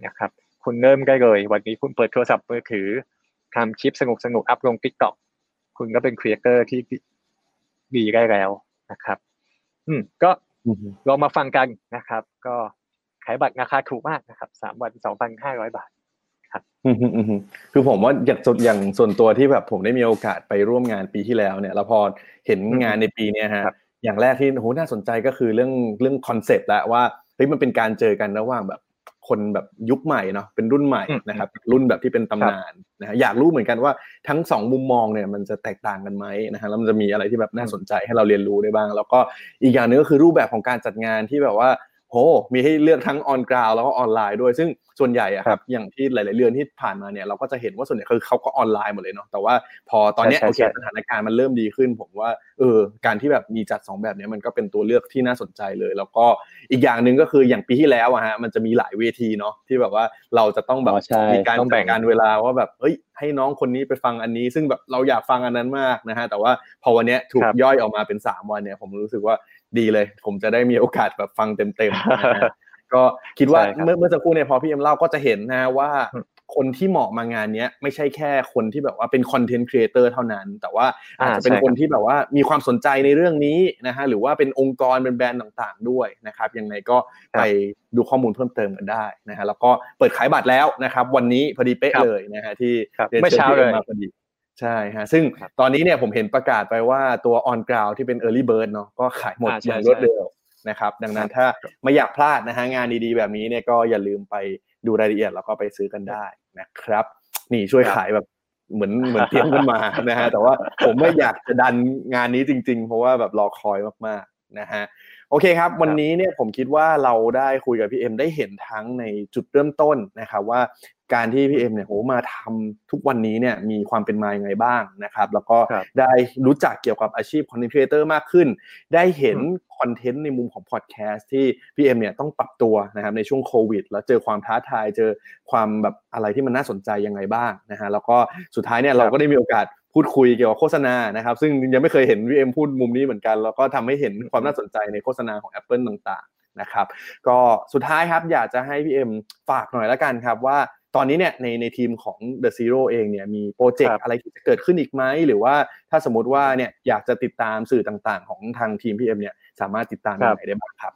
นะครับ คุณเริ่มได้เลย วันนี้คุณเปิดโทรศัพท์มือถือทำคลิปสนุกสนุกๆอัพลง TikTok คุณก็เป็น creator ที่ดีได้แล้วนะครับ อืมก็อืมลองมาฟังกันนะครับ ก็ขายบัตรราคาถูกมากนะครับสามวันสองพันห้าร้อยบาทอืมอืมอืมคือผมว่าอย่างส่วนอย่างส่วนตัวที่แบบผมได้มีโอกาสไปร่วมงานปีที่แล้วเนี่ยแล้วพอเห็นงานในปีเนี้ยฮะครับอย่างแรกที่โหน่าสนใจก็คือเรื่องเรื่อง concept แล้วว่าเฮ้ยมันเป็นการเจอกันระหว่างแบบ คนแบบยุคใหม่เนาะเป็นรุ่นใหม่อืมนะครับ รุ่นแบบที่เป็นตำนานนะฮะอยากรู้เหมือนกันว่าทั้งสองมุมมองเนี่ยมันจะแตกต่างกันไหมนะฮะแล้วมันจะมีอะไรที่แบบน่าสนใจให้เราเรียนรู้ได้บ้าง แล้วก็อีกอย่างหนึงก็คือรูปแบบของการจัดงานที่แบบว่า โหมีให้เลือกทั้งออนกราวแล้วก็ออนไลน์ด้วย ซึ่งส่วนใหญ่อะครับอย่างที่หลาย ๆเรือนที่ผ่านมาเนี่ยเราก็จะเห็นว่าส่วนใหญ่คือเขาก็ออนไลน์หมดเลยเนาะแต่ว่าพอตอนเนี้ยใช่โอเคใช่สถานการณ์มันเริ่มดีขึ้น ผมว่าเออการที่แบบมีจัดสองแบบเนี้ยมันก็เป็นตัวเลือกที่น่าสนใจเลย แล้วก็อีกอย่างหนึ่งก็คืออย่างปีที่แล้วอะฮะมันจะมีหลายเวทีเนาะที่แบบว่าเราจะต้องแบบอ๋อใช่มีการต้องจัดแบ่งการเวลาว่าแบบเฮ้ยให้น้องคนนี้ไปฟังอันนี้ ซึ่งแบบเราอยากฟังอันนั้นมากนะฮะแต่ว่าพอวันเนี้ยถูกครับย่อยออกมาเป็นสามวันเนี่ยผมรู้สึกว่า ดีเลย ผมจะได้มีโอกาสแบบฟังเต็มๆนะฮะก็คิดว่าใช่ครับเมื่อเมื่อสักครู่เนี่ยพอพี่เอ็มเล่าก็จะเห็นนะว่าอืมคนที่เหมาะมางานเนี้ยไม่ใช่แค่คนที่แบบว่าเป็น content creator เท่านั้น แต่ว่าอาจจะเป็นใช่ครับคนที่แบบว่ามีความสนใจในเรื่องนี้นะฮะหรือว่าเป็นองค์กรเป็นแบรนด์ต่างๆ ด้วยนะครับยังไงก็ไปดูข้อมูลเพิ่มเติมกันได้นะฮะแล้วก็เปิดขายบัตรแล้วนะครับ วันนี้พอดีเป๊ะครับเลยนะฮะที่ครับรียนเมื่อเช้าพี่เลยมาพอดี ใช่ฮะซึ่งครับตอนนี้เนี่ยผมเห็นประกาศไปว่าตัว on ground ที่เป็น early bird เนาะก็ขายหมดอ่าอใช่ย่างรวดเร็วนะครับดังนั้นถ้าไม่อยากพลาดนะฮะงานดีๆแบบนี้เนี่ยก็อย่าลืมไปดูรายละเอียดแล้วก็ไปซื้อกันได้นะครับ นี่ช่วยครับขายแบบเหมือนเหมือนเตรียมกันมานะฮะแต่ว่าผมไม่อยากจะดันงานนี้จริง ๆ เพราะว่าแบบรอคอยมากๆนะฮะ โอเคครับ วันนี้เนี่ยผมคิดว่าเราได้คุยกับพี่เอ็มได้เห็นทั้งในจุดเริ่มต้นนะครับว่าการที่พี่เอ็มเนี่ยโหมาทำทุกวันนี้เนี่ยมีความเป็นมายังไงบ้างนะครับ แล้วก็ครับได้รู้จักเกี่ยวกับอาชีพ content creator มากขึ้น ได้เห็น content ในมุมของพอดแคสต์ที่พี่เอ็มเนี่ยต้องปรับตัวนะครับในช่วงโควิด แล้วเจอความท้าทายเจอความแบบอะไรที่มันน่าสนใจยังไงบ้างนะฮะแล้วก็สุดท้ายเนี่ยเราก็ได้มีโอกาส พูดคุยเกี่ยวกับโฆษณานะครับซึ่งยังไม่เคยเห็นพี่เอ็มพูดมุมนี้เหมือนกันแล้วก็ทำให้เห็นความน่าสนใจในโฆษณาของ Apple ต่างๆนะครับก็สุดท้ายครับอยากจะให้พี่เอ็มฝากหน่อยละกันครับว่าตอนนี้เนี่ยในในทีมของ The Zero เองเนี่ยมีโปรเจกครัต์บอะไรที่จะเกิดขึ้นอีกไหม หรือว่าถ้าสมมติว่าเนี่ยอยากจะติดตามสื่อต่างๆ ของทางทีมพี่เอ็มเนี่ยสามารถติดตามยังไงได้บ้างครับ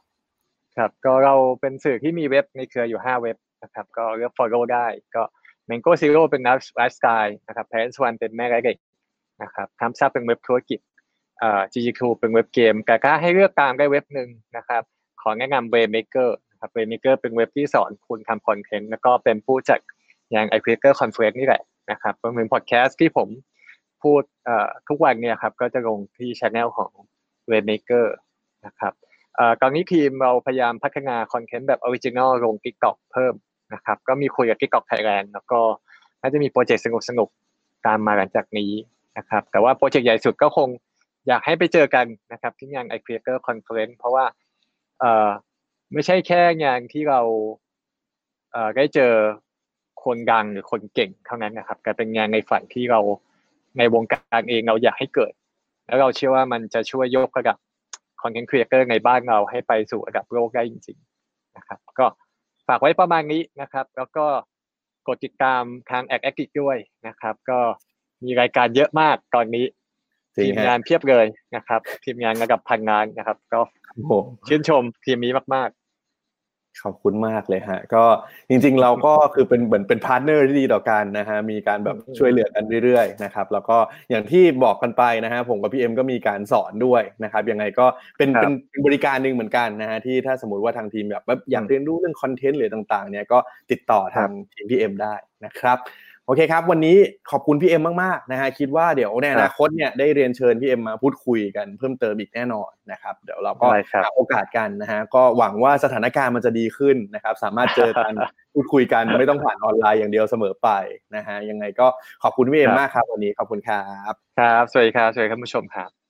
ครับก็เราเป็นสื่อที่มีเว็บในเครืออยู่ 5 เว็บนะครับก็เลือก follow ได้ก็ Mango Zero เป็นไลฟ์สไตล์นะครับ Parents One เป็นแม่และเด็ก นะครับ Thumbsup เป็นเว็บธุรกิจเอ่อ GGQ เป็นเว็บเกมกาก้าให้เลือกตามได้เว็บหนึ่งนะครับ ขอแนะนำ RAiNMaker นะครับ RAiNMaker เป็นเว็บที่สอนคุณทำคอนเทนต์แล้วก็เป็นผู้จัดอย่าง i q u a k e r Conference นี่แหละนะครับรวมถึงพอดแคสต์ที่ผมพูดเอ่อทุกวันเนี่ยครับก็จะลงที่ channel ของ RAiNMaker นะครับเอ่อตอนนี้ทีมเราพยายามพัฒนาคอนเทนต์แบบ original ลง TikTok เพิ่มนะครับก็มีคุยกับ TikTok Thailand แล้วก็น่าจะมีโปรเจกต์สนุกๆตามมาหลังจากนี้ นะครับแต่ว่าโปรเจกต์ใหญ่สุดก็คงอยากให้ไปเจอกันนะครับที่งาน iCreator Conference เพราะว่าเอ่อไม่ใช่แค่งานที่เราเอ่อได้เจอคนดังหรือคนเก่งเท่านั้นนะครับกลายเป็นงานในฝันที่เราในวงการเองเราอยากให้เกิด แล้วเราเชื่อว่ามันจะช่วยยกระดับคอนเทนต์ครีเอเตอร์ในบ้านเราให้ไปสู่ระดับโลกได้จริงๆนะครับก็ฝากไว้ประมาณนี้นะครับ แล้วก็กดติดตามทางแอคแอคทีด้วยนะครับ ก็ มีรายการเยอะมากตอนนี้จริทีมงานเพียบเลยนะครับทีมงานระดับพันงานนะครับ ก็โอ้โหชื่นชมทีมนี้มากขอบคุณมากเลยฮะ ก็จริง ๆ เราก็คือเป็นเหมือนเป็น partner ที่ดีต่อกันนะฮะมีการแบบอืมช่วยเหลือกันเรื่อยๆนะครับ แล้วก็อย่างที่บอกกันไปนะฮะผมกับพี่เอ็มก็มีการสอนด้วยนะครับยังไงก็เป็นครับเป็นเป็นบริการหนึ่งเหมือนกันนะฮะที่ถ้าสมมติว่าทางทีมแบบแบบอยากอืมเรียนรู้เรื่องคอนเทนต์หรือต่าง ๆ เนี่ยก็ติดต่อทางทีมพี่เอ็มได้นะครับ โอเคครับ วันนี้ขอบคุณพี่เอ็มมากๆนะฮะคิดว่าเดี๋ยวในอนาคตเนี่ยได้เรียนเชิญพี่เอ็มมาพูดคุยกันเพิ่มเติมอีกแน่นอนนะครับ เดี๋ยวเราก็ได้ครับหาโอกาสกันนะฮะก็หวังว่าสถานการณ์มันจะดีขึ้นนะครับ สามารถเจอกันพูดคุยกันไม่ต้องผ่านออนไลน์อย่างเดียวเสมอไปนะฮะยังไงก็ขอบคุณพี่เอ็มครับมากครับวันนี้ขอบคุณครับๆครับสวัสดีครับสวัสดีท่านผู้ชมครับ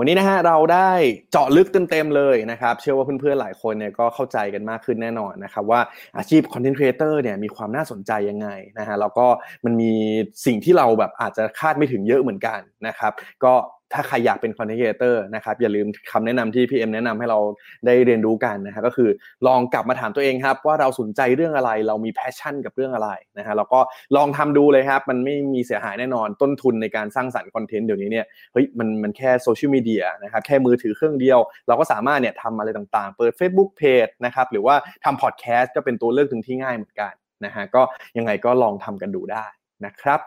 วันนี้นะฮะเราได้เจาะลึกเต็มๆเลยนะครับ เชื่อว่าเพื่อนๆหลายคนเนี่ยก็เข้าใจกันมากขึ้นแน่นอนนะครับว่าอาชีพคอนเทนต์ครีเอเตอร์เนี่ยมีความน่าสนใจยังไงนะฮะแล้วก็มันมีสิ่งที่เราแบบอาจจะคาดไม่ถึงเยอะเหมือนกันนะครับ ก็ ถ้าใครอยากเป็นคอนเทนต์ครีเอเตอร์นะครับอย่าลืมคำแนะนำที่พี่เอ็มแนะนำให้เราได้เรียนรู้กันนะฮะก็คือลองกลับมาถามตัวเองครับ ว่าเราสนใจเรื่องอะไรเรามี passion กับเรื่องอะไรนะฮะแล้วก็ลองทำดูเลยครับ มันไม่มีเสียหายแน่นอนต้นทุนในการสร้างสรรค์คอนเทนต์เดี๋ยวนี้เนี่ยเฮ้ยมันมันแค่โซเชียลมีเดียนะครับแค่มือถือเครื่องเดียว เราก็สามารถเนี่ยทำอะไรต่างๆ เปิด Facebook Page นะครับหรือว่าทำพอดแคสต์ก็เป็นตัวเลือกหนึ่งที่ง่ายเหมือนกันนะฮะก็ยังไงก็ลองทำกันดูได้ นะครับ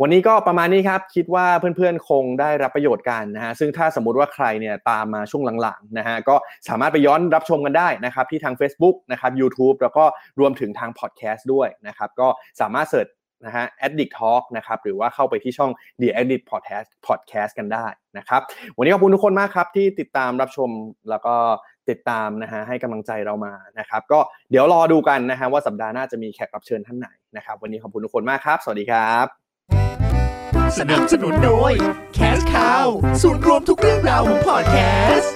วันนี้ก็ประมาณนี้ครับ คิดว่าเพื่อนๆคงได้รับประโยชน์กันนะฮะ ซึ่งถ้าสมมุติว่าใครเนี่ยตามมาช่วงหลังๆนะฮะ ก็สามารถไปย้อนรับชมกันได้นะครับ ที่ทาง Facebook นะครับ YouTube แล้วก็รวมถึงทางพอดแคสต์ด้วยนะครับ ก็สามารถเสิร์ชนะฮะ addict talk นะครับ หรือว่าเข้าไปที่ช่อง the addict podcast podcast กันได้นะครับ วันนี้ขอบคุณทุกคนมากครับที่ติดตามรับชมแล้วก็ ติดตามนะฮะให้กำลังใจเรามานะครับ ก็เดี๋ยวรอดูกันนะฮะว่าสัปดาห์หน้าจะมีแขกรับเชิญท่านไหนนะครับ วันนี้ขอบคุณทุกคนมากครับ สวัสดีครับ สนับสนุนโดยแคสคาวศูนย์รวมทุกเรื่องราวของพอดแคสต์